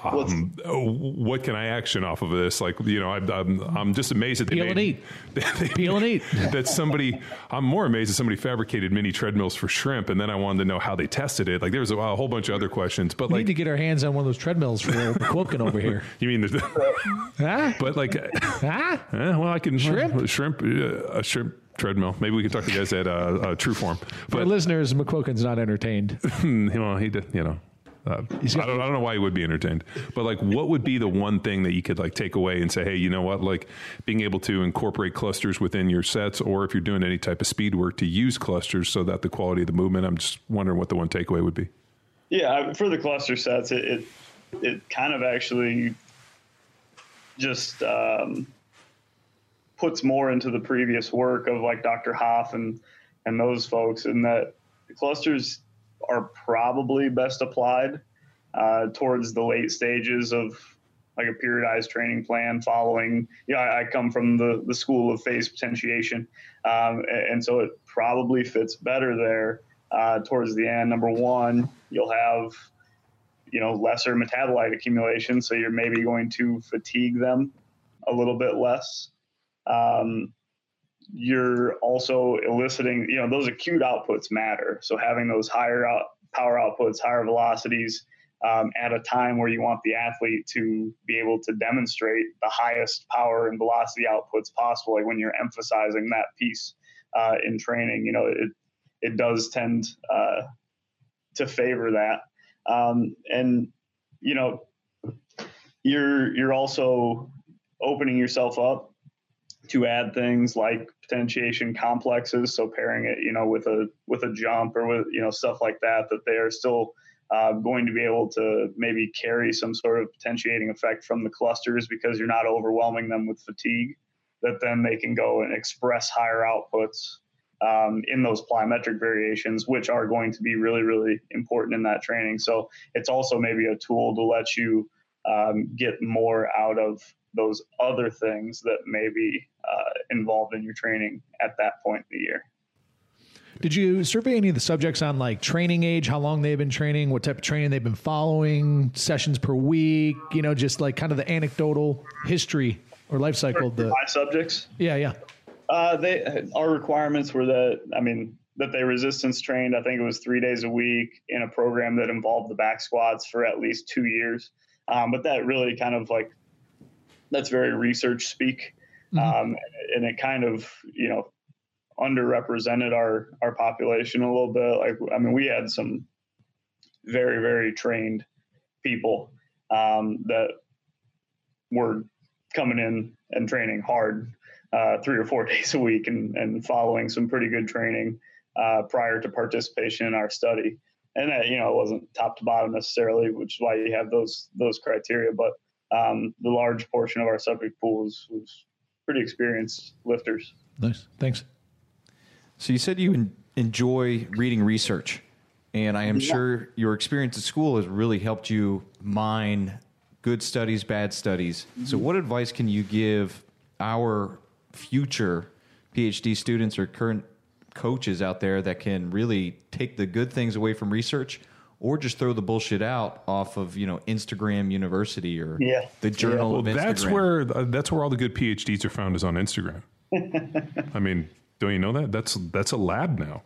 um, what can I action off of this? Like, you know, I, I'm, I'm just amazed that they Peel made, and eat. They, Peel and eat. that somebody, I'm more amazed that somebody fabricated mini treadmills for shrimp. And then I wanted to know how they tested it. Like, there was a, a whole bunch of other questions, but like we like, need to get our hands on one of those treadmills for Quoken over here. You mean the, huh? but like, huh? Eh, well, I can shrimp, shrimp, uh, a shrimp treadmill. Maybe we can talk to you guys at uh, uh, True Form. But For listeners, McQuilkin's not entertained. well, he did, you know. Uh, I, don't, I don't know why he would be entertained, but like, what would be the one thing that you could like take away and say, hey, you know what? Like, being able to incorporate clusters within your sets, or if you're doing any type of speed work, to use clusters so that the quality of the movement. I'm just wondering what the one takeaway would be. Yeah, for the cluster sets, it it, it kind of actually just um, puts more into the previous work of like Dr. Haff and and those folks, and that clusters are probably best applied uh, towards the late stages of like a periodized training plan following you know I, I come from the, the school of phase potentiation um, and, and, so it probably fits better there uh, towards the end. Number one you'll have you know lesser metabolite accumulation so you're maybe going to fatigue them a little bit less. Um, you're also eliciting, you know, those acute outputs matter. So having those higher out, power outputs, higher velocities, um, at a time where you want the athlete to be able to demonstrate the highest power and velocity outputs possible. Like when you're emphasizing that piece uh, in training, you know, it it does tend uh, to favor that. Um, and you know, you're you're also opening yourself up to add things like potentiation complexes so pairing it you know with a with a jump or with you know stuff like that that they are still uh, going to be able to maybe carry some sort of potentiating effect from the clusters because you're not overwhelming them with fatigue that then they can go and express higher outputs um, in those plyometric variations which are going to be really really important in that training. So it's also maybe a tool to let you um, get more out of those other things that may be uh, involved in your training at that point in the year. Did you survey any of the subjects on like training age, how long they've been training, what type of training they've been following, sessions per week, you know, just like kind of the anecdotal history or life cycle? Of the my subjects? Yeah, yeah. Uh, they our requirements were that I mean that they resistance trained. I think it was three days a week in a program that involved the back squats for at least two years. Um, but that really kind of like that's very research speak, mm-hmm. um, and it kind of you know underrepresented our our population a little bit. Like I mean, we had some very very trained people um, that were coming in and training hard uh, three or four days a week and, and following some pretty good training uh, prior to participation in our study. And that, you know, it wasn't top to bottom necessarily, which is why you have those those criteria. But um, the large portion of our subject pool was, was pretty experienced lifters. Nice. Thanks. So you said you en- enjoy reading research, and I am yeah. sure your experience at school has really helped you mine good studies, bad studies. Mm-hmm. So, what advice can you give our future PhD students or current coaches out there that can really take the good things away from research or just throw the bullshit out off of you know Instagram University or yeah. the Journal yeah. well, That's where uh, that's where all the good PhDs are found is on Instagram. I mean, don't you know that? That's that's a lab now.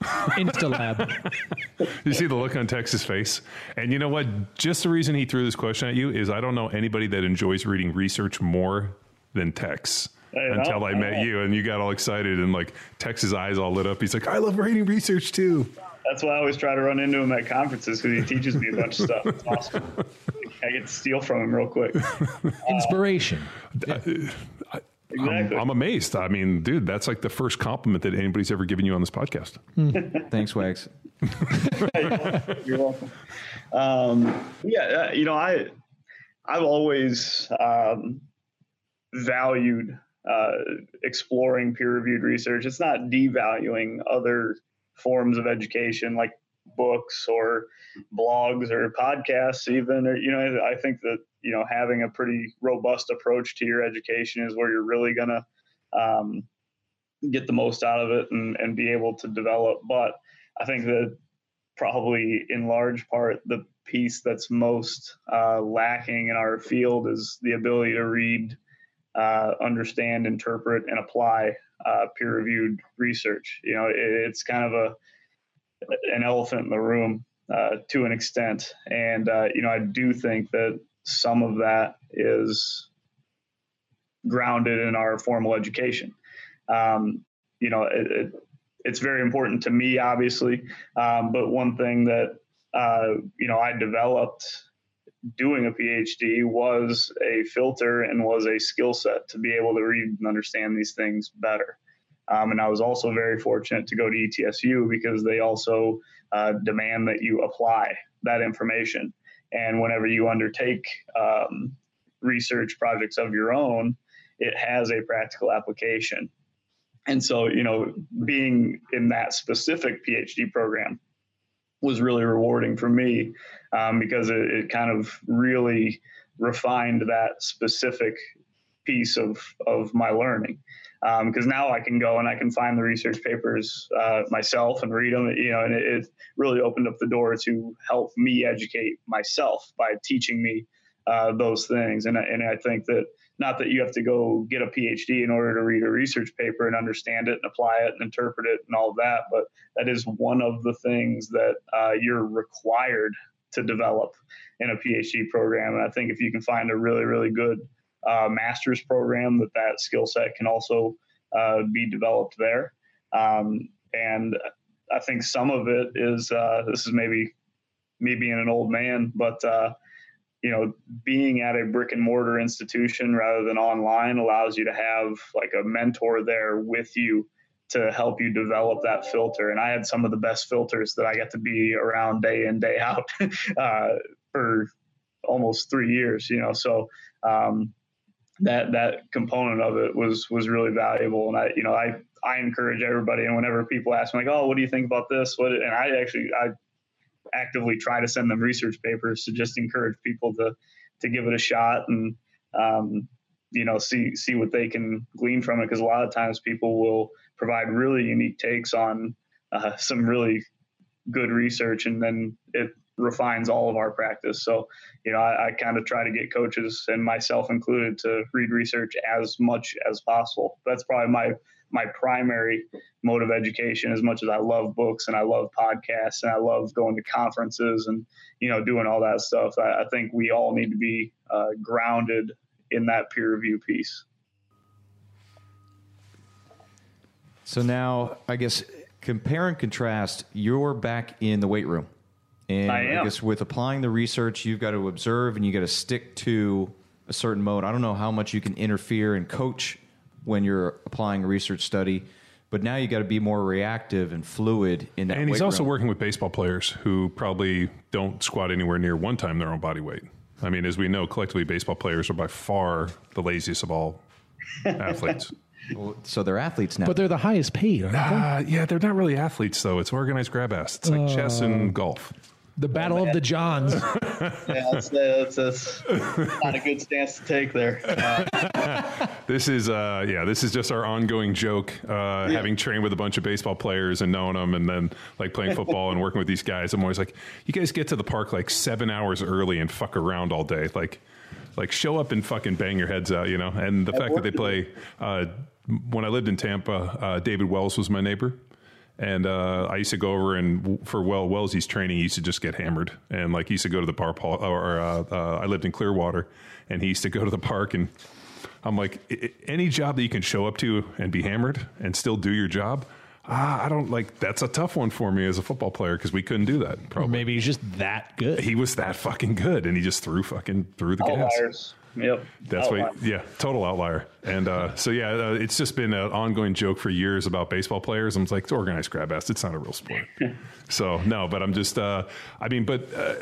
Insta lab. you see the look on Tex's face, and you know what? Just the reason he threw this question at you is I don't know anybody that enjoys reading research more than Tex until I met you, and you got all excited and like Tex's eyes all lit up. He's like, "I love reading research too." That's why I always try to run into him at conferences because he teaches me a bunch of stuff. It's awesome. I get to steal from him real quick. Inspiration. Uh, I, Exactly. I'm, I'm, amazed. I mean, dude, that's like the first compliment that anybody's ever given you on this podcast. Thanks, Wags. You're welcome. Um, yeah, uh, you know, I I've always um, valued uh, exploring peer-reviewed research. It's not devaluing other forms of education like books or blogs or podcasts even or you know i think that you know having a pretty robust approach to your education is where you're really going to um, get the most out of it and, and be able to develop. But i think that probably in large part the piece that's most uh, lacking in our field is the ability to read uh, understand interpret and apply uh, peer-reviewed research. You know, it, it's kind of a an elephant in the room uh, to an extent, and uh, you know, I do think that some of that is grounded in our formal education. Um, you know, it, it, it's very important to me, obviously, um, but one thing that uh, you know I developed doing a PhD was a filter and was a skill set to be able to read and understand these things better. Um, and I was also very fortunate to go to ETSU because they also uh, demand that you apply that information. And whenever you undertake um, research projects of your own, it has a practical application. And so, you know, being in that specific PhD program was really rewarding for me um, because it, it, kind of really refined that specific piece of, of my learning. Because um, now I can go and I can find the research papers uh, myself and read them, you know, and it, it, really opened up the door to help me educate myself by teaching me uh, those things. And, and I think that not that you have to go get a PhD in order to read a research paper and understand it and apply it and interpret it and all of that, but that is one of the things that uh, you're required to develop in a PhD program. And I think if you can find a really, really good uh, master's program, that that skill set can also uh, be developed there. Um, and I think some of it is uh, this is maybe me being an old man, but uh, you know, being at a brick and mortar institution rather than online allows you to have like a mentor there with you to help you develop that filter. And I had some of the best filters that I got to be around day in, day out uh, for almost three years, you know, so um, that, that component of it was, was really valuable. And I, you know, I, I encourage everybody. And whenever people ask me like, Oh, what do you think about this? What, and I actually, I actively try to send them research papers to just encourage people to, to give it a shot and, um, you know, see, see what they can glean from it. Cause a lot of times people will, provide really unique takes on uh, some really good research, and then it refines all of our practice. So, you know, I, I kind of try to get coaches and myself included to read research as much as possible. That's probably my my primary mode of education. As much as I love books and I love podcasts and I love going to conferences and you know doing all that stuff, I, I think we all need to be uh, grounded in that peer review piece. So now, I guess compare and contrast. You're back in the weight room, and I, am. I guess with applying the research, you've got to observe and you got to stick to a certain mode. I don't know how much you can interfere and coach when you're applying a research study, but now you got to be more reactive and fluid in that. And he's also room. working with baseball players who probably don't squat anywhere near one time their own body weight. I mean, as we know, collectively, baseball players are by far the laziest of all athletes. So they're athletes now. But they're the highest paid. aren't they? Uh, yeah, they're not really athletes though. It's organized grab ass. It's like chess and golf. The battle of the Johns. Yeah, that's, that's, that's not a good stance to take there. Uh, This is uh, yeah, this is just our ongoing joke. Uh, Having trained with a bunch of baseball players and knowing them, and then like playing football and working with these guys, I'm always like, you guys get to the park like seven hours early and fuck around all day, like. Like show up and fucking bang your heads out, you know. And the fact that they play. Uh, when I lived in Tampa, uh, David Wells was my neighbor, and uh, I used to go over and for Well Wellesley's training, he used to just get hammered, and like he used to go to the park. Or uh, uh, I lived in Clearwater, and he used to go to the park, and I'm like, "I- I- any job that you can show up to and be hammered and still do your job. Ah, I don't like. That's a tough one for me as a football player because we couldn't do that. or Probably maybe he's just that good. he was that fucking good, and he just threw fucking threw the gas. outliers. Yep. That's Outliers. what, yeah, total outlier. And uh, so, yeah, uh, it's just been an ongoing joke for years about baseball players. I'm like, it's organized grab ass. It's not a real sport. so, no, but I'm just, uh, I mean, but uh,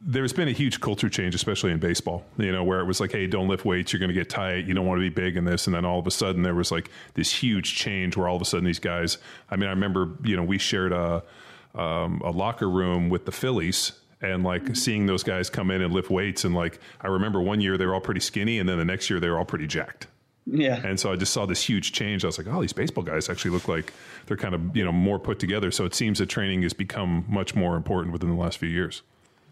there's been a huge culture change, especially in baseball, you know, where it was like, hey, don't lift weights. You're going to get tight. You don't want to be big in this. And then all of a sudden, there was like this huge change where all of a sudden these guys, I mean, I remember, you know, we shared a, um, a locker room with the Phillies and like seeing those guys come in and lift weights. And like, I remember one year they were all pretty skinny, and then the next year they were all pretty jacked. Yeah. And so I just saw this huge change. I was like, oh, these baseball guys actually look like they're kind of, you know, more put together. So it seems that training has become much more important within the last few years.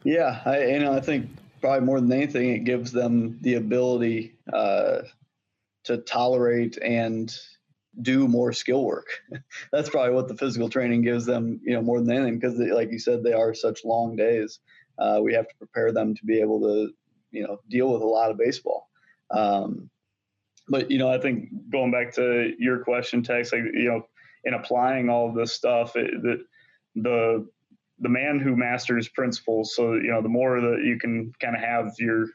Yeah, I, you know, I think probably more than anything, it gives them the ability uh, to tolerate and do more skill work. That's probably what the physical training gives them, you know, more than anything, because like you said, they are such long days. Uh, we have to prepare them to be able to, you know, deal with a lot of baseball. Um, but you know, I think going back to your question, Tex, like you know, in applying all of this stuff, it, the the the man who masters principles. So you know, the more that you can kind of have your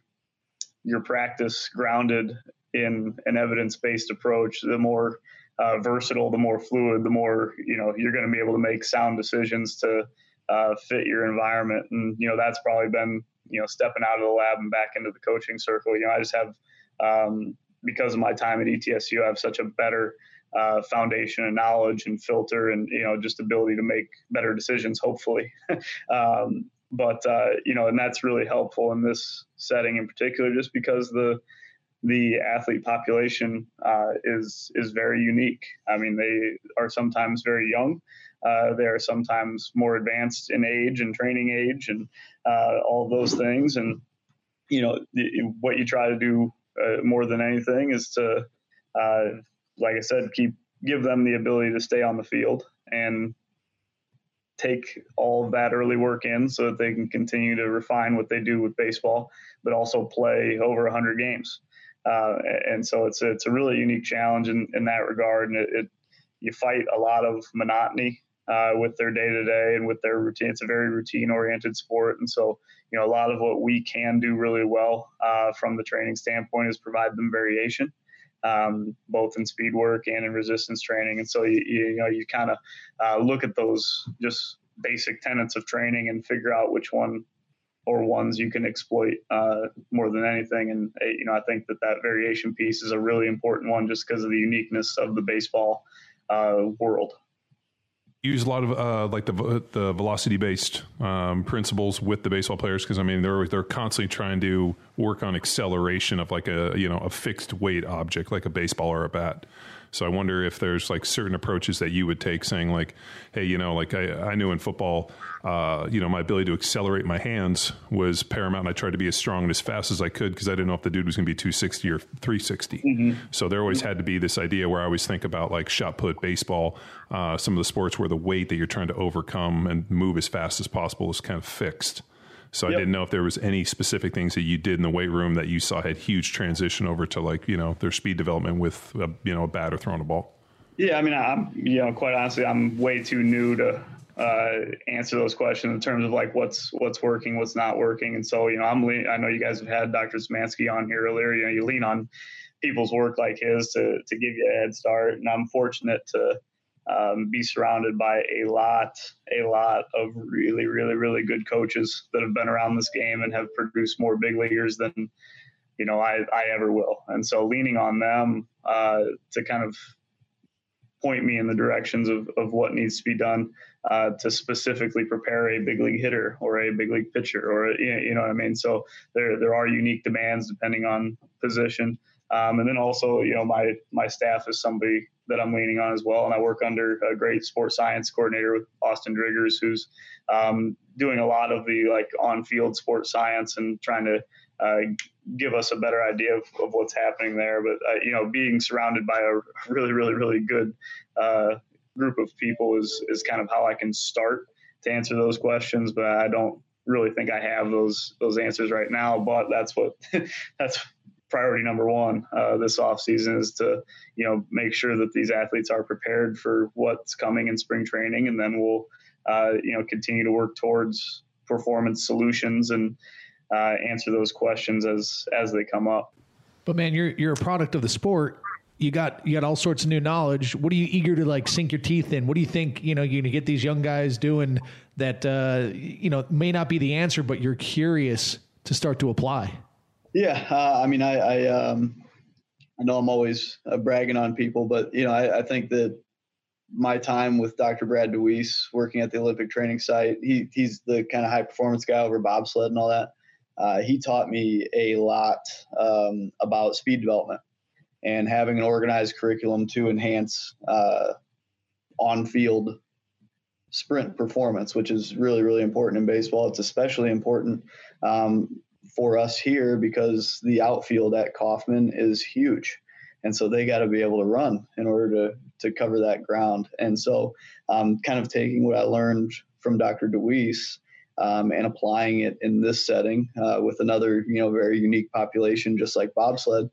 your practice grounded in an evidence based approach, the more uh, versatile, the more fluid, the more you know you're going to be able to make sound decisions to uh, fit your environment. And you know, that's probably been you know stepping out of the lab and back into the coaching circle. You know, I just have um, because of my time at ETSU, I have such a better uh, foundation and knowledge and filter and you know just ability to make better decisions hopefully um, but uh, you know and that's really helpful in this setting in particular just because the the athlete population uh, is is very unique. I mean they are sometimes very young. Uh, they are sometimes more advanced in age and training age and uh, all those things. And you know what you try to do uh, more than anything is to, uh, like I said, keep give them the ability to stay on the field and take all that early work in so that they can continue to refine what they do with baseball, but also play over 100 games. Uh, and so it's it's a really unique challenge in, in that regard. And it, it you fight a lot of monotony uh, with their day to day and with their routine. It's a very routine oriented sport, and so you know a lot of what we can do really well uh, from the training standpoint is provide them variation. Um, both in speed work and in resistance training. And so you, you know you kind of uh, look at those just basic tenets of training and figure out which one or ones you can exploit uh, more than anything. And uh, you know, I think that that variation piece is a really important one just because of the uniqueness of the baseball uh, world. Use a lot of uh, like the the velocity based um, principles with the baseball players because I mean they're they're constantly trying to work on acceleration of like a you know a fixed weight object like a baseball or a bat. So I wonder if there's like certain approaches that you would take, saying like, hey, you know, like I, I knew in football, uh, you know, my ability to accelerate my hands was paramount. And I tried to be as strong and as fast as I could because I didn't know if the dude was going to be 260 or 360. Mm-hmm. So there always had to be this idea where I always think about like shot put, baseball, uh, some of the sports where the weight that you're trying to overcome and move as fast as possible is kind of fixed. So yep. I didn't know if there was any specific things that you did in the weight room that you saw had huge transition over to like you know their speed development with a, you know a bat or throwing a ball. Yeah, I mean, I'm you know quite honestly, I'm way too new to uh, answer those questions in terms of like what's what's working, what's not working, and so you know I'm le- I know you guys have had Dr. Szymanski on here earlier. You know, you lean on people's work like his to to give you a head start, and I'm fortunate to um, be surrounded by a lot, a lot of really, really, really good coaches that have been around this game and have produced more big leaguers than you know I, I ever will. And so leaning on them uh, to kind of point me in the directions of, of what needs to be done uh, to specifically prepare a big league hitter or a big league pitcher or you know what I mean. So there there are unique demands depending on position. Um, and then also, you know, my my staff is somebody that I'm leaning on as well. And I work under a great sports science coordinator with Austin Driggers, who's um, doing a lot of the like on-field sports science and trying to uh, give us a better idea of, of what's happening there. But uh, you know, being surrounded by a really, really, really good uh, group of people is is kind of how I can start to answer those questions. But I don't really think I have those those answers right now. But that's what that's priority number one uh, this offseason is to you know make sure that these athletes are prepared for what's coming in spring training. And then we'll uh, you know continue to work towards performance solutions and uh, answer those questions as as they come up. But man you're you're a product of the sport. You got you got all sorts of new knowledge. What are you eager to like sink your teeth in? What do you think you know you're gonna get these young guys doing that uh, you know may not be the answer but you're curious to start to apply yeah, uh, I mean, I I, um, I know I'm always uh, bragging on people, but you know, I, I, think that my time with Dr. Brad DeWeese working at the Olympic training site, he he's the kind of high performance guy over bobsled and all that. Uh, he taught me a lot um, about speed development and having an organized curriculum to enhance uh, on field sprint performance, which is really, really important in baseball. It's especially important um, for us here because the outfield at Kauffman is huge. And so they got to be able to run in order to, to cover that ground. And so, um, kind of taking what I learned from Dr. DeWeese um, and applying it in this setting uh, with another, you know, very unique population, just like bobsled.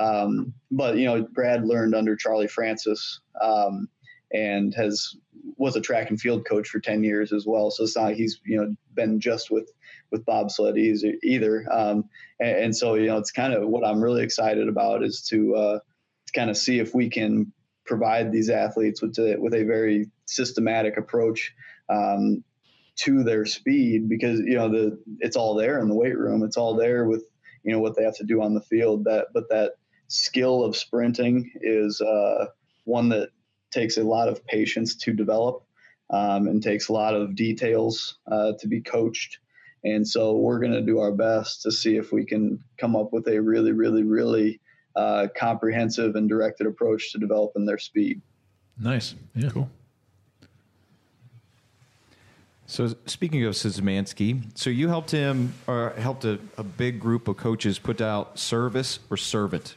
Um, but you know, Brad learned under Charlie Francis um, and has was a track and field coach for ten years as well. So it's not he's you know been just with with bobsled either. Um, and, and, so, you know, it's kind of what I'm really excited about is to, uh, to kind of see if we can provide these athletes with a, with a very systematic approach um, to their speed because you know the it's all there in the weight room. It's all there with you know what they have to do on the field. That but that skill of sprinting is uh, one that takes a lot of patience to develop um, and takes a lot of details uh, to be coached. And so we're going to do our best to see if we can come up with a really, really, really uh, comprehensive and directed approach to developing their speed. Nice. Yeah. Cool. So speaking of Szymanski, so you helped him or helped a, a big group of coaches put out service or servant.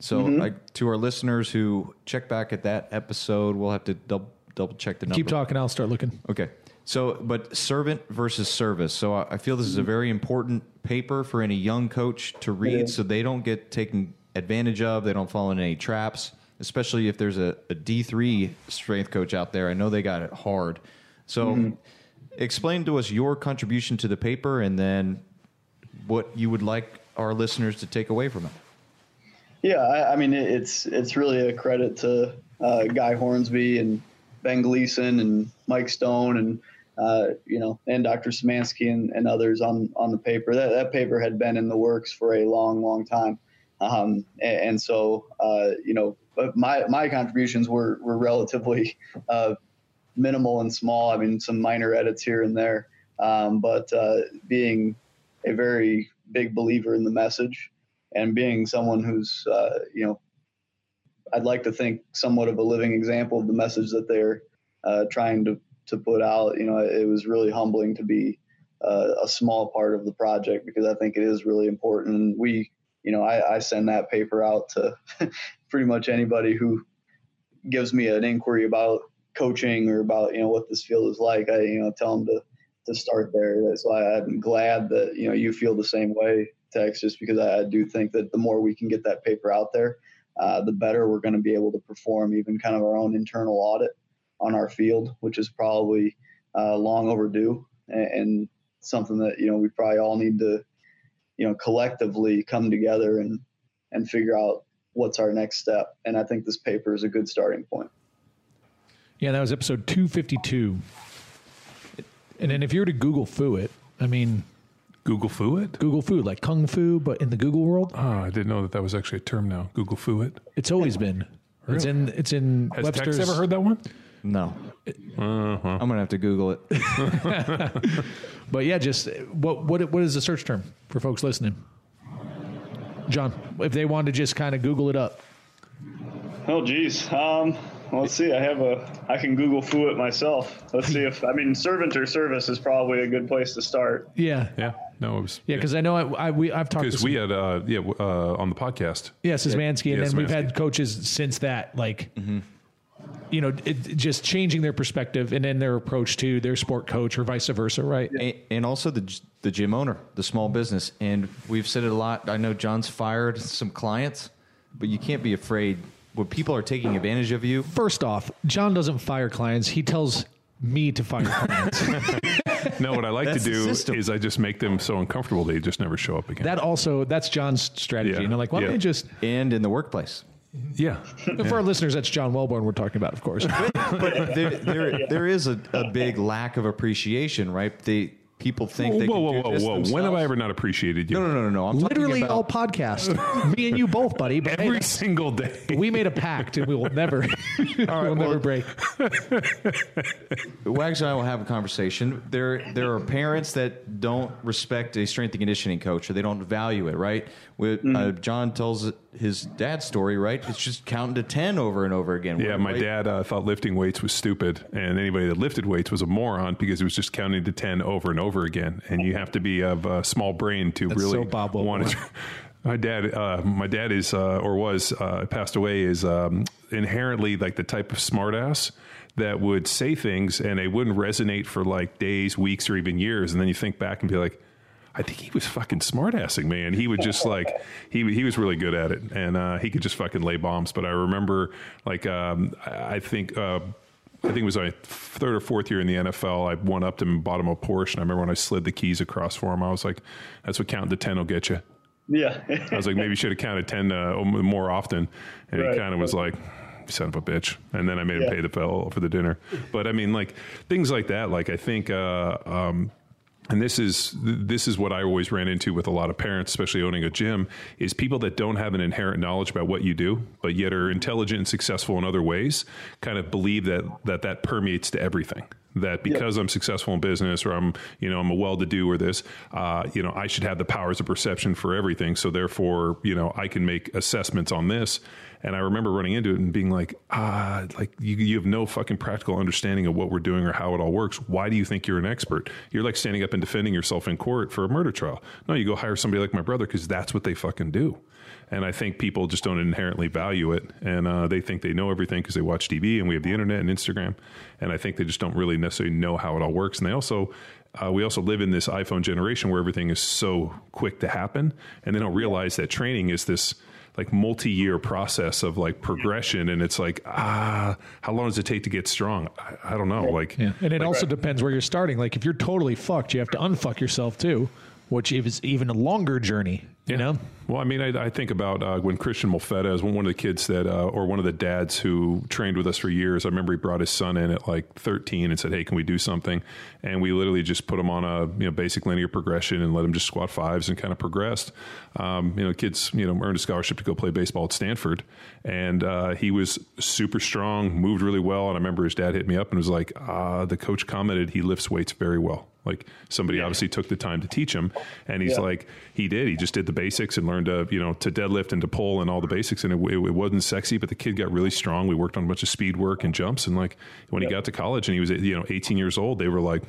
So like to our listeners who check back at that episode, we'll have to double double check the number. Keep talking. I'll start looking. Okay. So, but servant versus service. So, I I feel this is a very important paper for any young coach to read so they don't get taken advantage of. They don't fall in any traps, especially if there's a a D3 strength coach out there. I know they got it hard. So, explain to us your contribution to the paper and then what you would like our listeners to take away from it. Yeah, I, I mean it's it's really a credit to uh, Guy Hornsby and Ben Gleason and Mike Stone and uh, you know and Dr. Szymanski and, and others on on the paper. That that paper had been in the works for a long, long time, um, and, and so uh, you know, but my my contributions were were relatively uh, minimal and small. I mean, some minor edits here and there, um, but uh, being a very big believer in the message and being someone who's uh, you know i'd like to think somewhat of a living example of the message that they're trying to to put out you know it was really humbling to be uh, a small part of the project because i think it is really important. We you know i, I send that paper out to pretty much anybody who gives me an inquiry about coaching or about you know what this field is like. I you know tell them to to start there. That's why i'm glad that you know you feel the same way tex just because i, I do think that the more we can get that paper out there uh, the better we're going to be able to perform even kind of our own internal audit on our field which is probably uh, long overdue and, and something that you know we probably all need to you know collectively come together and and figure out what's our next step and i think this paper is a good starting point Yeah, that was episode 252. And then if you were to Google Fu it, I mean, Google Fu it? Google Fu, like Kung Fu, but in the Google world, Oh, I didn't know that that was actually a term now. Google Fu it. it's always been. It's in it's in Has Webster's. Tex ever heard that one? No. I'm going to have to Google it. But yeah, just what what what is the search term for folks listening? John, if they want to just kind of Google it up. Oh, geez. Um, let's see. I have a. I can Google foo it myself. Let's see if. I mean, servant or service is probably a good place to start. Yeah, Yeah. No, it was. yeah, because I know I, I we I've talked Because some, we had, uh, yeah, uh, on the podcast. Yes, yeah Szymanski, and Yeah, then we've had coaches since that, like. You know, it, it just changing their perspective and then their approach to their sport coach or vice versa, right? and, and also the the gym owner, the small business, and we've said it a lot. I know John's fired some clients, but you can't be afraid when people are taking advantage of you. First off, John doesn't fire clients; he tells me to fire clients. No, what I like to That's the do is I just make them so uncomfortable they just never show up again. that also that's John's strategy. Yeah. You know, like why don't Yeah. we just And in the workplace, yeah. for our listeners? That's John Welbourn we're talking about, of course. but there, there, there is a, a big lack of appreciation, right? They people think they whoa, can whoa, do whoa, this whoa. When have. I ever not appreciated you? No, no, no, no, no. I'm Literally talking all about, podcast, me and you both, buddy. But Every that's- single day. we made a pact, and we will never, we'll never break. Wags and I will have a conversation. There, there are parents that don't respect a strength and conditioning coach, or they don't value it. Right? With, uh, John tells his dad's story. Right? It's just counting to ten over and over again. Yeah, my Right? dad uh, thought lifting weights was stupid, and anybody that lifted weights was a moron because he was just counting to ten over and over again. And you have to be of a small brain to That's really so want to. My dad, uh, my dad is uh, or was uh, passed away is um, inherently like the type of smartass that would say things and they wouldn't resonate for like days, weeks, or even years, and then you think back and be like. I think he was fucking smartassing, man. He would just like he he was really good at it, and uh, he could just fucking lay bombs. But I remember, like, um, I I think uh, I think it was my third or fourth year in the NFL. I went up to him and bought him a Porsche, and I remember when I slid the keys across for him, I was like, "That's what counting to ten will get you." Yeah. I was like, maybe you should have counted 10 uh, more often. And Right. he kind of was like, son of a bitch. And then I made him pay the bill for the dinner. But I mean, like things like that, like I think, uh, um, and this is this is what I always ran into with a lot of parents, especially owning a gym, is people that don't have an inherent knowledge about what you do, but yet are intelligent and successful in other ways, kind of believe that that that permeates to everything. that because yep. I'm successful in business or I'm, you know, I'm a well-to-do or this, uh, you know, I should have the powers of perception for everything. So therefore, you know, I can make assessments on this. And I remember running into it and being like, ah, like you, you have no fucking practical understanding of what we're doing or how it all works. Why do you think you're an expert? You're like standing up and defending yourself in court for a murder trial. No, you go hire somebody like my brother because that's what they fucking do. And I think people just don't inherently value it. And uh, they think they know everything because they watch TV and we have the internet and Instagram. And I think they just don't really necessarily know how it all works. And they also, uh, we also live in this iPhone generation where everything is so quick to happen. And they don't realize that training is this like multi-year process of like progression. And it's like ah how long does it take to get strong? I, I don't know. Like yeah. and it like, also depends where you're starting. Like if you're totally fucked you have to unfuck yourself too which is even a longer journey you know well, I mean, I, I think about uh, when Christian Molfetta is one of the kids that, uh, or one of the dads who trained with us for years. I remember he brought his son in at like 13 and said, "Hey, can we do something?" And we literally just put him on a you know basic linear progression and let him just squat fives and kind of progressed. Um, you know, kids you know earned a scholarship to go play baseball at Stanford, and uh, he was super strong, moved really well. And I remember his dad hit me up and was like, uh, "The coach commented he lifts weights very well." Like somebody yeah. obviously took the time to teach him, and he's yeah. like, he did. He just did the basics and learned to, you know, to deadlift and to pull and all the basics. And it, it, it wasn't sexy, but the kid got really strong. We worked on a bunch of speed work and jumps. And like when yep. he got to college and he was, you know, 18 years old, they were like,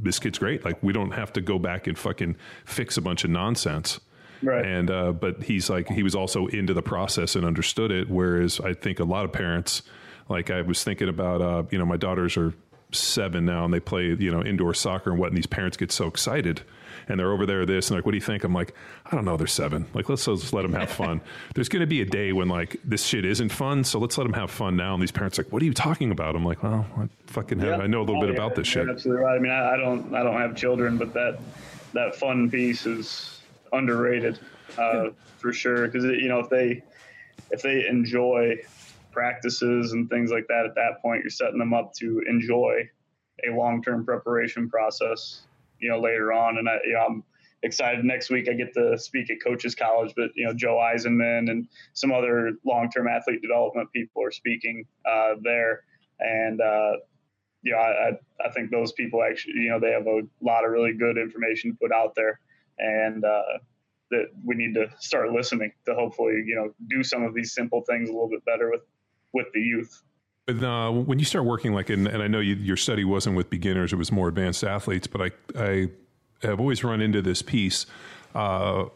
this kid's great. Like we don't have to go back and fucking fix a bunch of nonsense. Right. And uh, but he's like he was also into the process and understood it. Whereas I think a lot of parents, like I was thinking about, uh, you know, my daughters are seven now and they play you know indoor soccer and what and these parents get so excited and they're over there this and like what do you think? I'm like i don't know they're seven. Like let's, let's let them have fun. There's going to be a day when like this shit isn't fun so let's let them have fun now and these parents are like what are you talking about? I'm like well i fucking have i know a little oh, bit yeah, about this shit. Absolutely right. I mean I, I, don't i don't have children but that that fun piece is underrated uh, yeah. for sure because you know if they if they enjoy practices and things like that at that point you're setting them up to enjoy a long-term preparation process you know later on. And I, you know, I'm excited next week I get to speak at coaches college but you know Joe Eisenmann and some other long-term athlete development people are speaking uh, there. And uh, you know I, I think those people actually you know they have a lot of really good information to put out there and uh, that we need to start listening to hopefully you know do some of these simple things a little bit better with with the youth. But uh, when you start working like, in, and I know you, your study wasn't with beginners; it was more advanced athletes. But I, I have always run into this piece. Uh,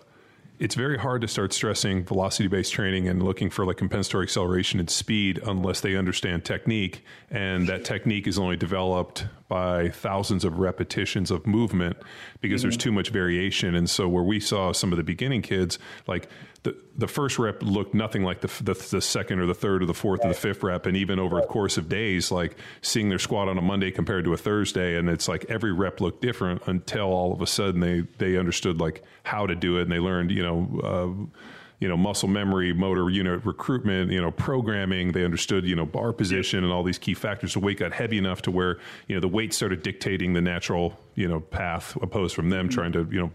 it's very hard to start stressing velocity based training and looking for like compensatory acceleration and speed unless they understand technique. And that technique is only developed by thousands of repetitions of movement because mm-hmm. there's too much variation. And so, where we saw some of the beginning kids, like the, the first rep looked nothing like the, the, the second or the third or the fourth right. or the fifth rep. And even over the course of days, like seeing their squat on a Monday compared to a Thursday, and it's like every rep looked different until all of a sudden they, they understood like how to do it and they learned, you know, uh, you know muscle memory motor unit recruitment you know programming they understood you know bar position and all these key factors the weight got heavy enough to where you know the weight started dictating the natural you know path opposed from them mm-hmm. trying to you know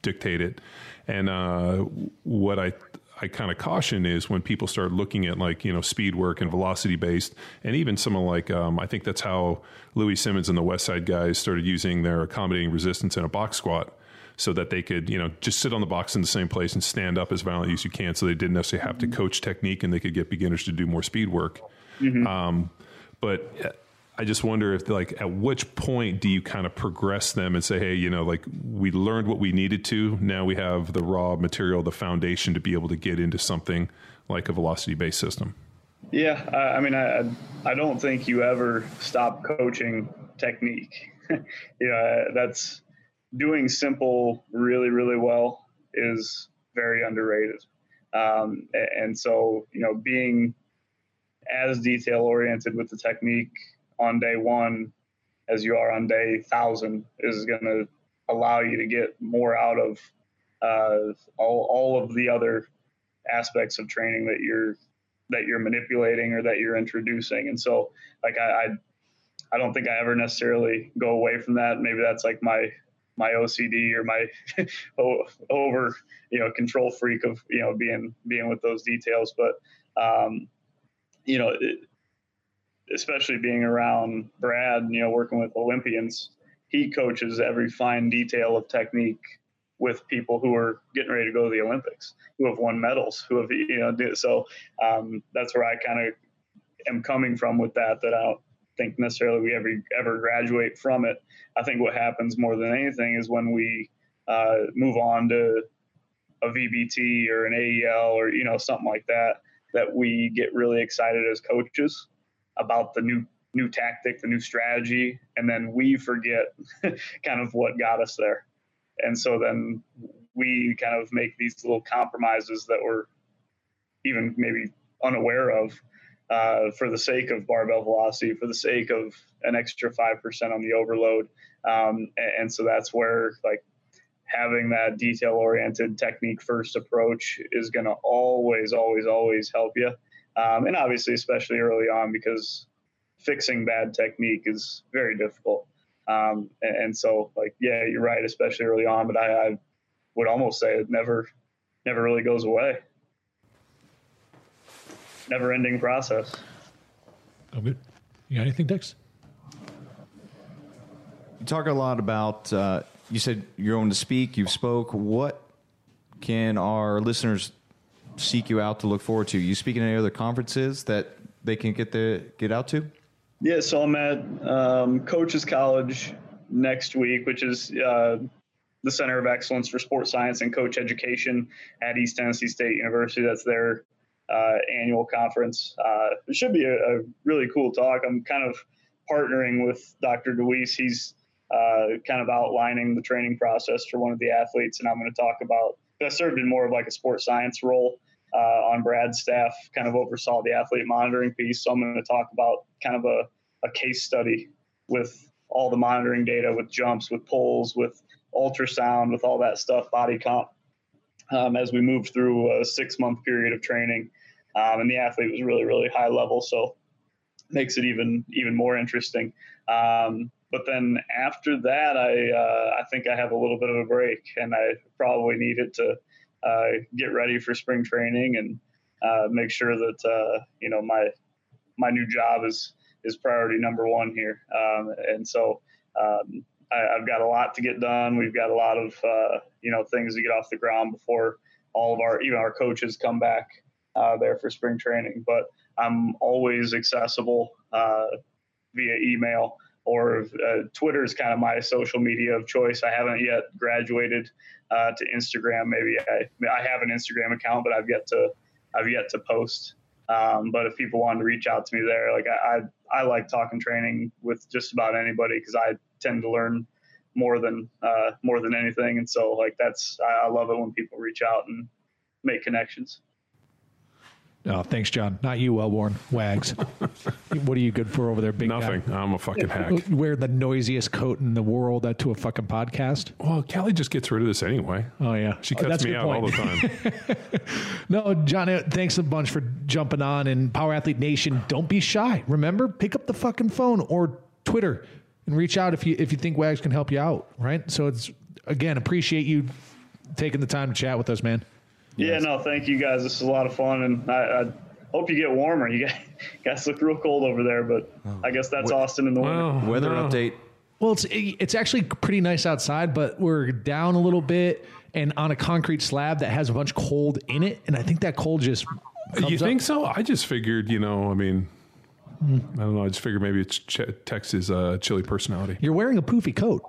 dictate it and uh, what I I kind of caution is when people start looking at like you know speed work and velocity based, and even some of like um, I think that's how Louie Simmons and the West Side guys started using their accommodating resistance in a box squat, so that they could you know just sit on the box in the same place and stand up as violently as you can, so they didn't necessarily have to coach technique and they could get beginners to do more speed work. Mm-hmm. Um, but I just wonder if like at which point do you kind of progress them and say, hey, you know, like we learned what we needed to. Now we have the raw material, the foundation to be able to get into something like a velocity based system. Yeah, I mean, I I don't think you ever stop coaching technique. yeah, that's doing simple really really well is very underrated. Um, and so you know, being as detail oriented with the technique on day one as you are on day thousand is going to allow you to get more out of uh, all, all of the other aspects of training that you're that you're manipulating or that you're introducing and so like I, I I don't think I ever necessarily go away from that. Maybe that's like my my OCD or my over you know control freak of you know being being with those details. But um, you know it, especially being around Brad, you know, working with Olympians, he coaches every fine detail of technique with people who are getting ready to go to the Olympics, who have won medals, who have you know. So um, that's where I kind of am coming from with that. That I don't think necessarily we ever ever graduate from it. I think what happens more than anything is when we uh, move on to a VBT or an AEL or you know something like that, that we get really excited as coaches about the new new tactic, the new strategy, and then we forget kind of what got us there. And so then we kind of make these little compromises that we're even maybe unaware of uh, for the sake of barbell velocity, for the sake of an extra 5% on the overload. Um, and, and so that's where like having that detail oriented technique first approach is going to always, always, always help you. Um, and obviously, especially early on, because fixing bad technique is very difficult. Um, and, and, so, like, yeah, you're right, especially early on. But I, I would almost say it never, never really goes away. Never ending process. Oh, good. You got anything, Dex? You talk a lot about. Uh, you said you're going to speak. You've spoke. What can our listeners seek you out to look forward to? You speaking at any other conferences that they can get the get out to? Yeah, so I'm at um, Coaches College next week, which is uh, the Center of Excellence for Sports Science and Coach Education at East Tennessee State University. That's their uh, annual conference. Uh, it should be a, a, really cool talk. I'm kind of partnering with Dr. DeWeese. He's uh, kind of outlining the training process for one of the athletes, and I'm going to talk about. I served in more of like a sports science role uh, on Brad's staff, kind of oversaw the athlete monitoring piece. So I'm going to talk about kind of a, a case study with all the monitoring data, with jumps, with pulls, with ultrasound, with all that stuff, body comp, um, as we move through a six month period of training. Um, and the athlete was really, really high level, so makes it even even more interesting. Um, but then after that, I uh, I think I have a little bit of a break, and I probably needed to uh, get ready for spring training and uh, make sure that uh, you know my my new job is is priority number one here. Um, and so um, I, have got a lot to get done. We've got a lot of uh, you know things to get off the ground before all of our even our coaches come back uh, there for spring training. But I'm always accessible via email or uh, Twitter is kind of my social media of choice. I haven't yet graduated uh, to Instagram. Maybe I, I have an Instagram account, but I've yet to I've yet to post. Um, but if people want to reach out to me there, like I, I, I like talking training with just about anybody because I tend to learn more than uh, more than anything, and so like that's I, I love it when people reach out and make connections. Oh, thanks, John. Not you, Welbourn Wags. what are you good for over there, big Nothing. Guy? I'm a fucking hack. Wear the noisiest coat in the world to a fucking podcast. Well, Kelly just gets rid of this anyway. Oh yeah, she oh, cuts oh, me out point. all the time. no, John. Uh, thanks a bunch for jumping on. And Power Athlete Nation, don't be shy. Remember, pick up the fucking phone or Twitter and reach out if you if you think Wags can help you out. Right. So it's again appreciate you taking the time to chat with us, man. Yeah, no, thank you guys. This is a lot of fun, and I, I hope you get warmer. You guys, look real cold over there, but I guess that's Austin in the winter. Well, Weather no. update. Well, it's it's actually pretty nice outside, but we're down a little bit and on a concrete slab that has a bunch of cold in it, and I think that cold just. you think up. so? I just figured, you know, I mean, I don't know. I just figured maybe it's Ch- Tex's uh, chilly personality. You're wearing a poofy coat.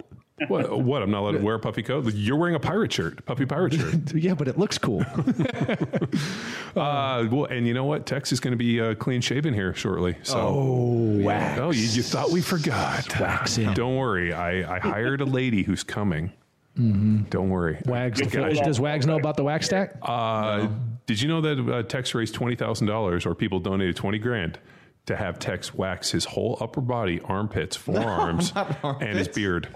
What? What? I'm not allowed to wear a puffy coat. You're wearing a pirate shirt, puffy pirate shirt. yeah, but it looks cool. uh, well, and you know what? Tex is going to be uh, clean shaven here shortly. So, oh, wax. Oh, you, you thought we forgot? Waxing. Don't worry. I, I hired a lady who's coming. Mm-hmm. Don't worry. Wags. Does Wags know about the wax stack? Uh, no. Did you know that uh, Tex raised twenty thousand dollars, or people donated twenty grand? to have Tex wax his whole upper body, armpits, forearms, no, and his beard.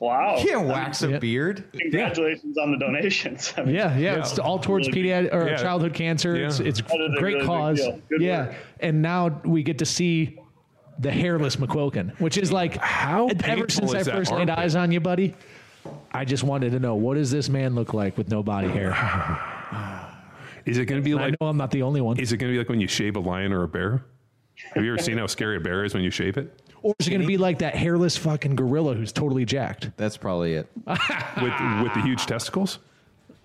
Wow. You can't wax a beard. Congratulations yeah. on the donations. I mean, yeah, yeah, yeah, It's all towards really pediatric or yeah. childhood cancer. It's, it's great really cause. yeah. Work. And now we get to see the hairless McQuilkin, which is like how ever since I first laid eyes on you, buddy, I just wanted to know what does this man look like with no body hair? is it going to be like I know I'm not the only one. Is it going to be like when you shave a lion or a bear? Have you ever seen how scary a bear is when you shave it? Or is it going to be like that hairless fucking gorilla who's totally jacked? That's probably it. With with the huge testicles?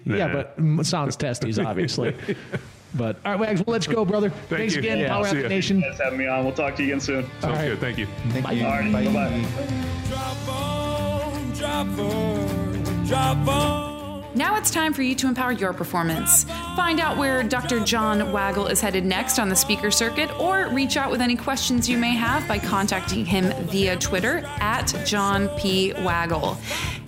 Yeah, but sounds testes, obviously. but all right, Wags, well, let's go, brother. Thanks you. again, Yeah, Power see Athlete. Nation. Thanks for having me on. We'll talk to you again soon. Sounds All right. good. Thank you. Thank you. All right, Bye. bye-bye. Drop on, drop on, drop on. Now it's time for you to empower your performance. Find out where Dr. John Wagle is headed next on the speaker circuit, or reach out with any questions you may have by contacting him via Twitter at John P. Wagle.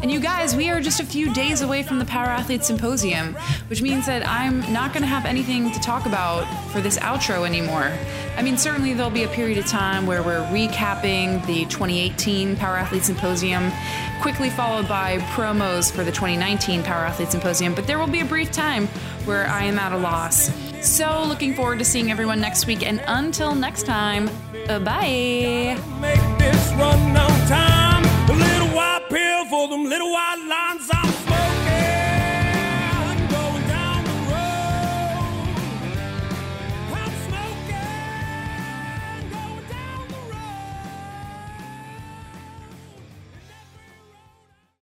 And you guys, we are just a few days away from the Power Athlete Symposium, which means that I'm not going to have anything to talk about for this outro anymore. I mean, certainly there'll be a period of time where we're recapping the 2018 Power Athlete Symposium, quickly followed by promos for the 2019 Power Athlete Symposium, but there will be a brief time where I am at a loss. So, looking forward to seeing everyone next week, and until next time, bye. Make this run time. A little pill for them little white lines I'm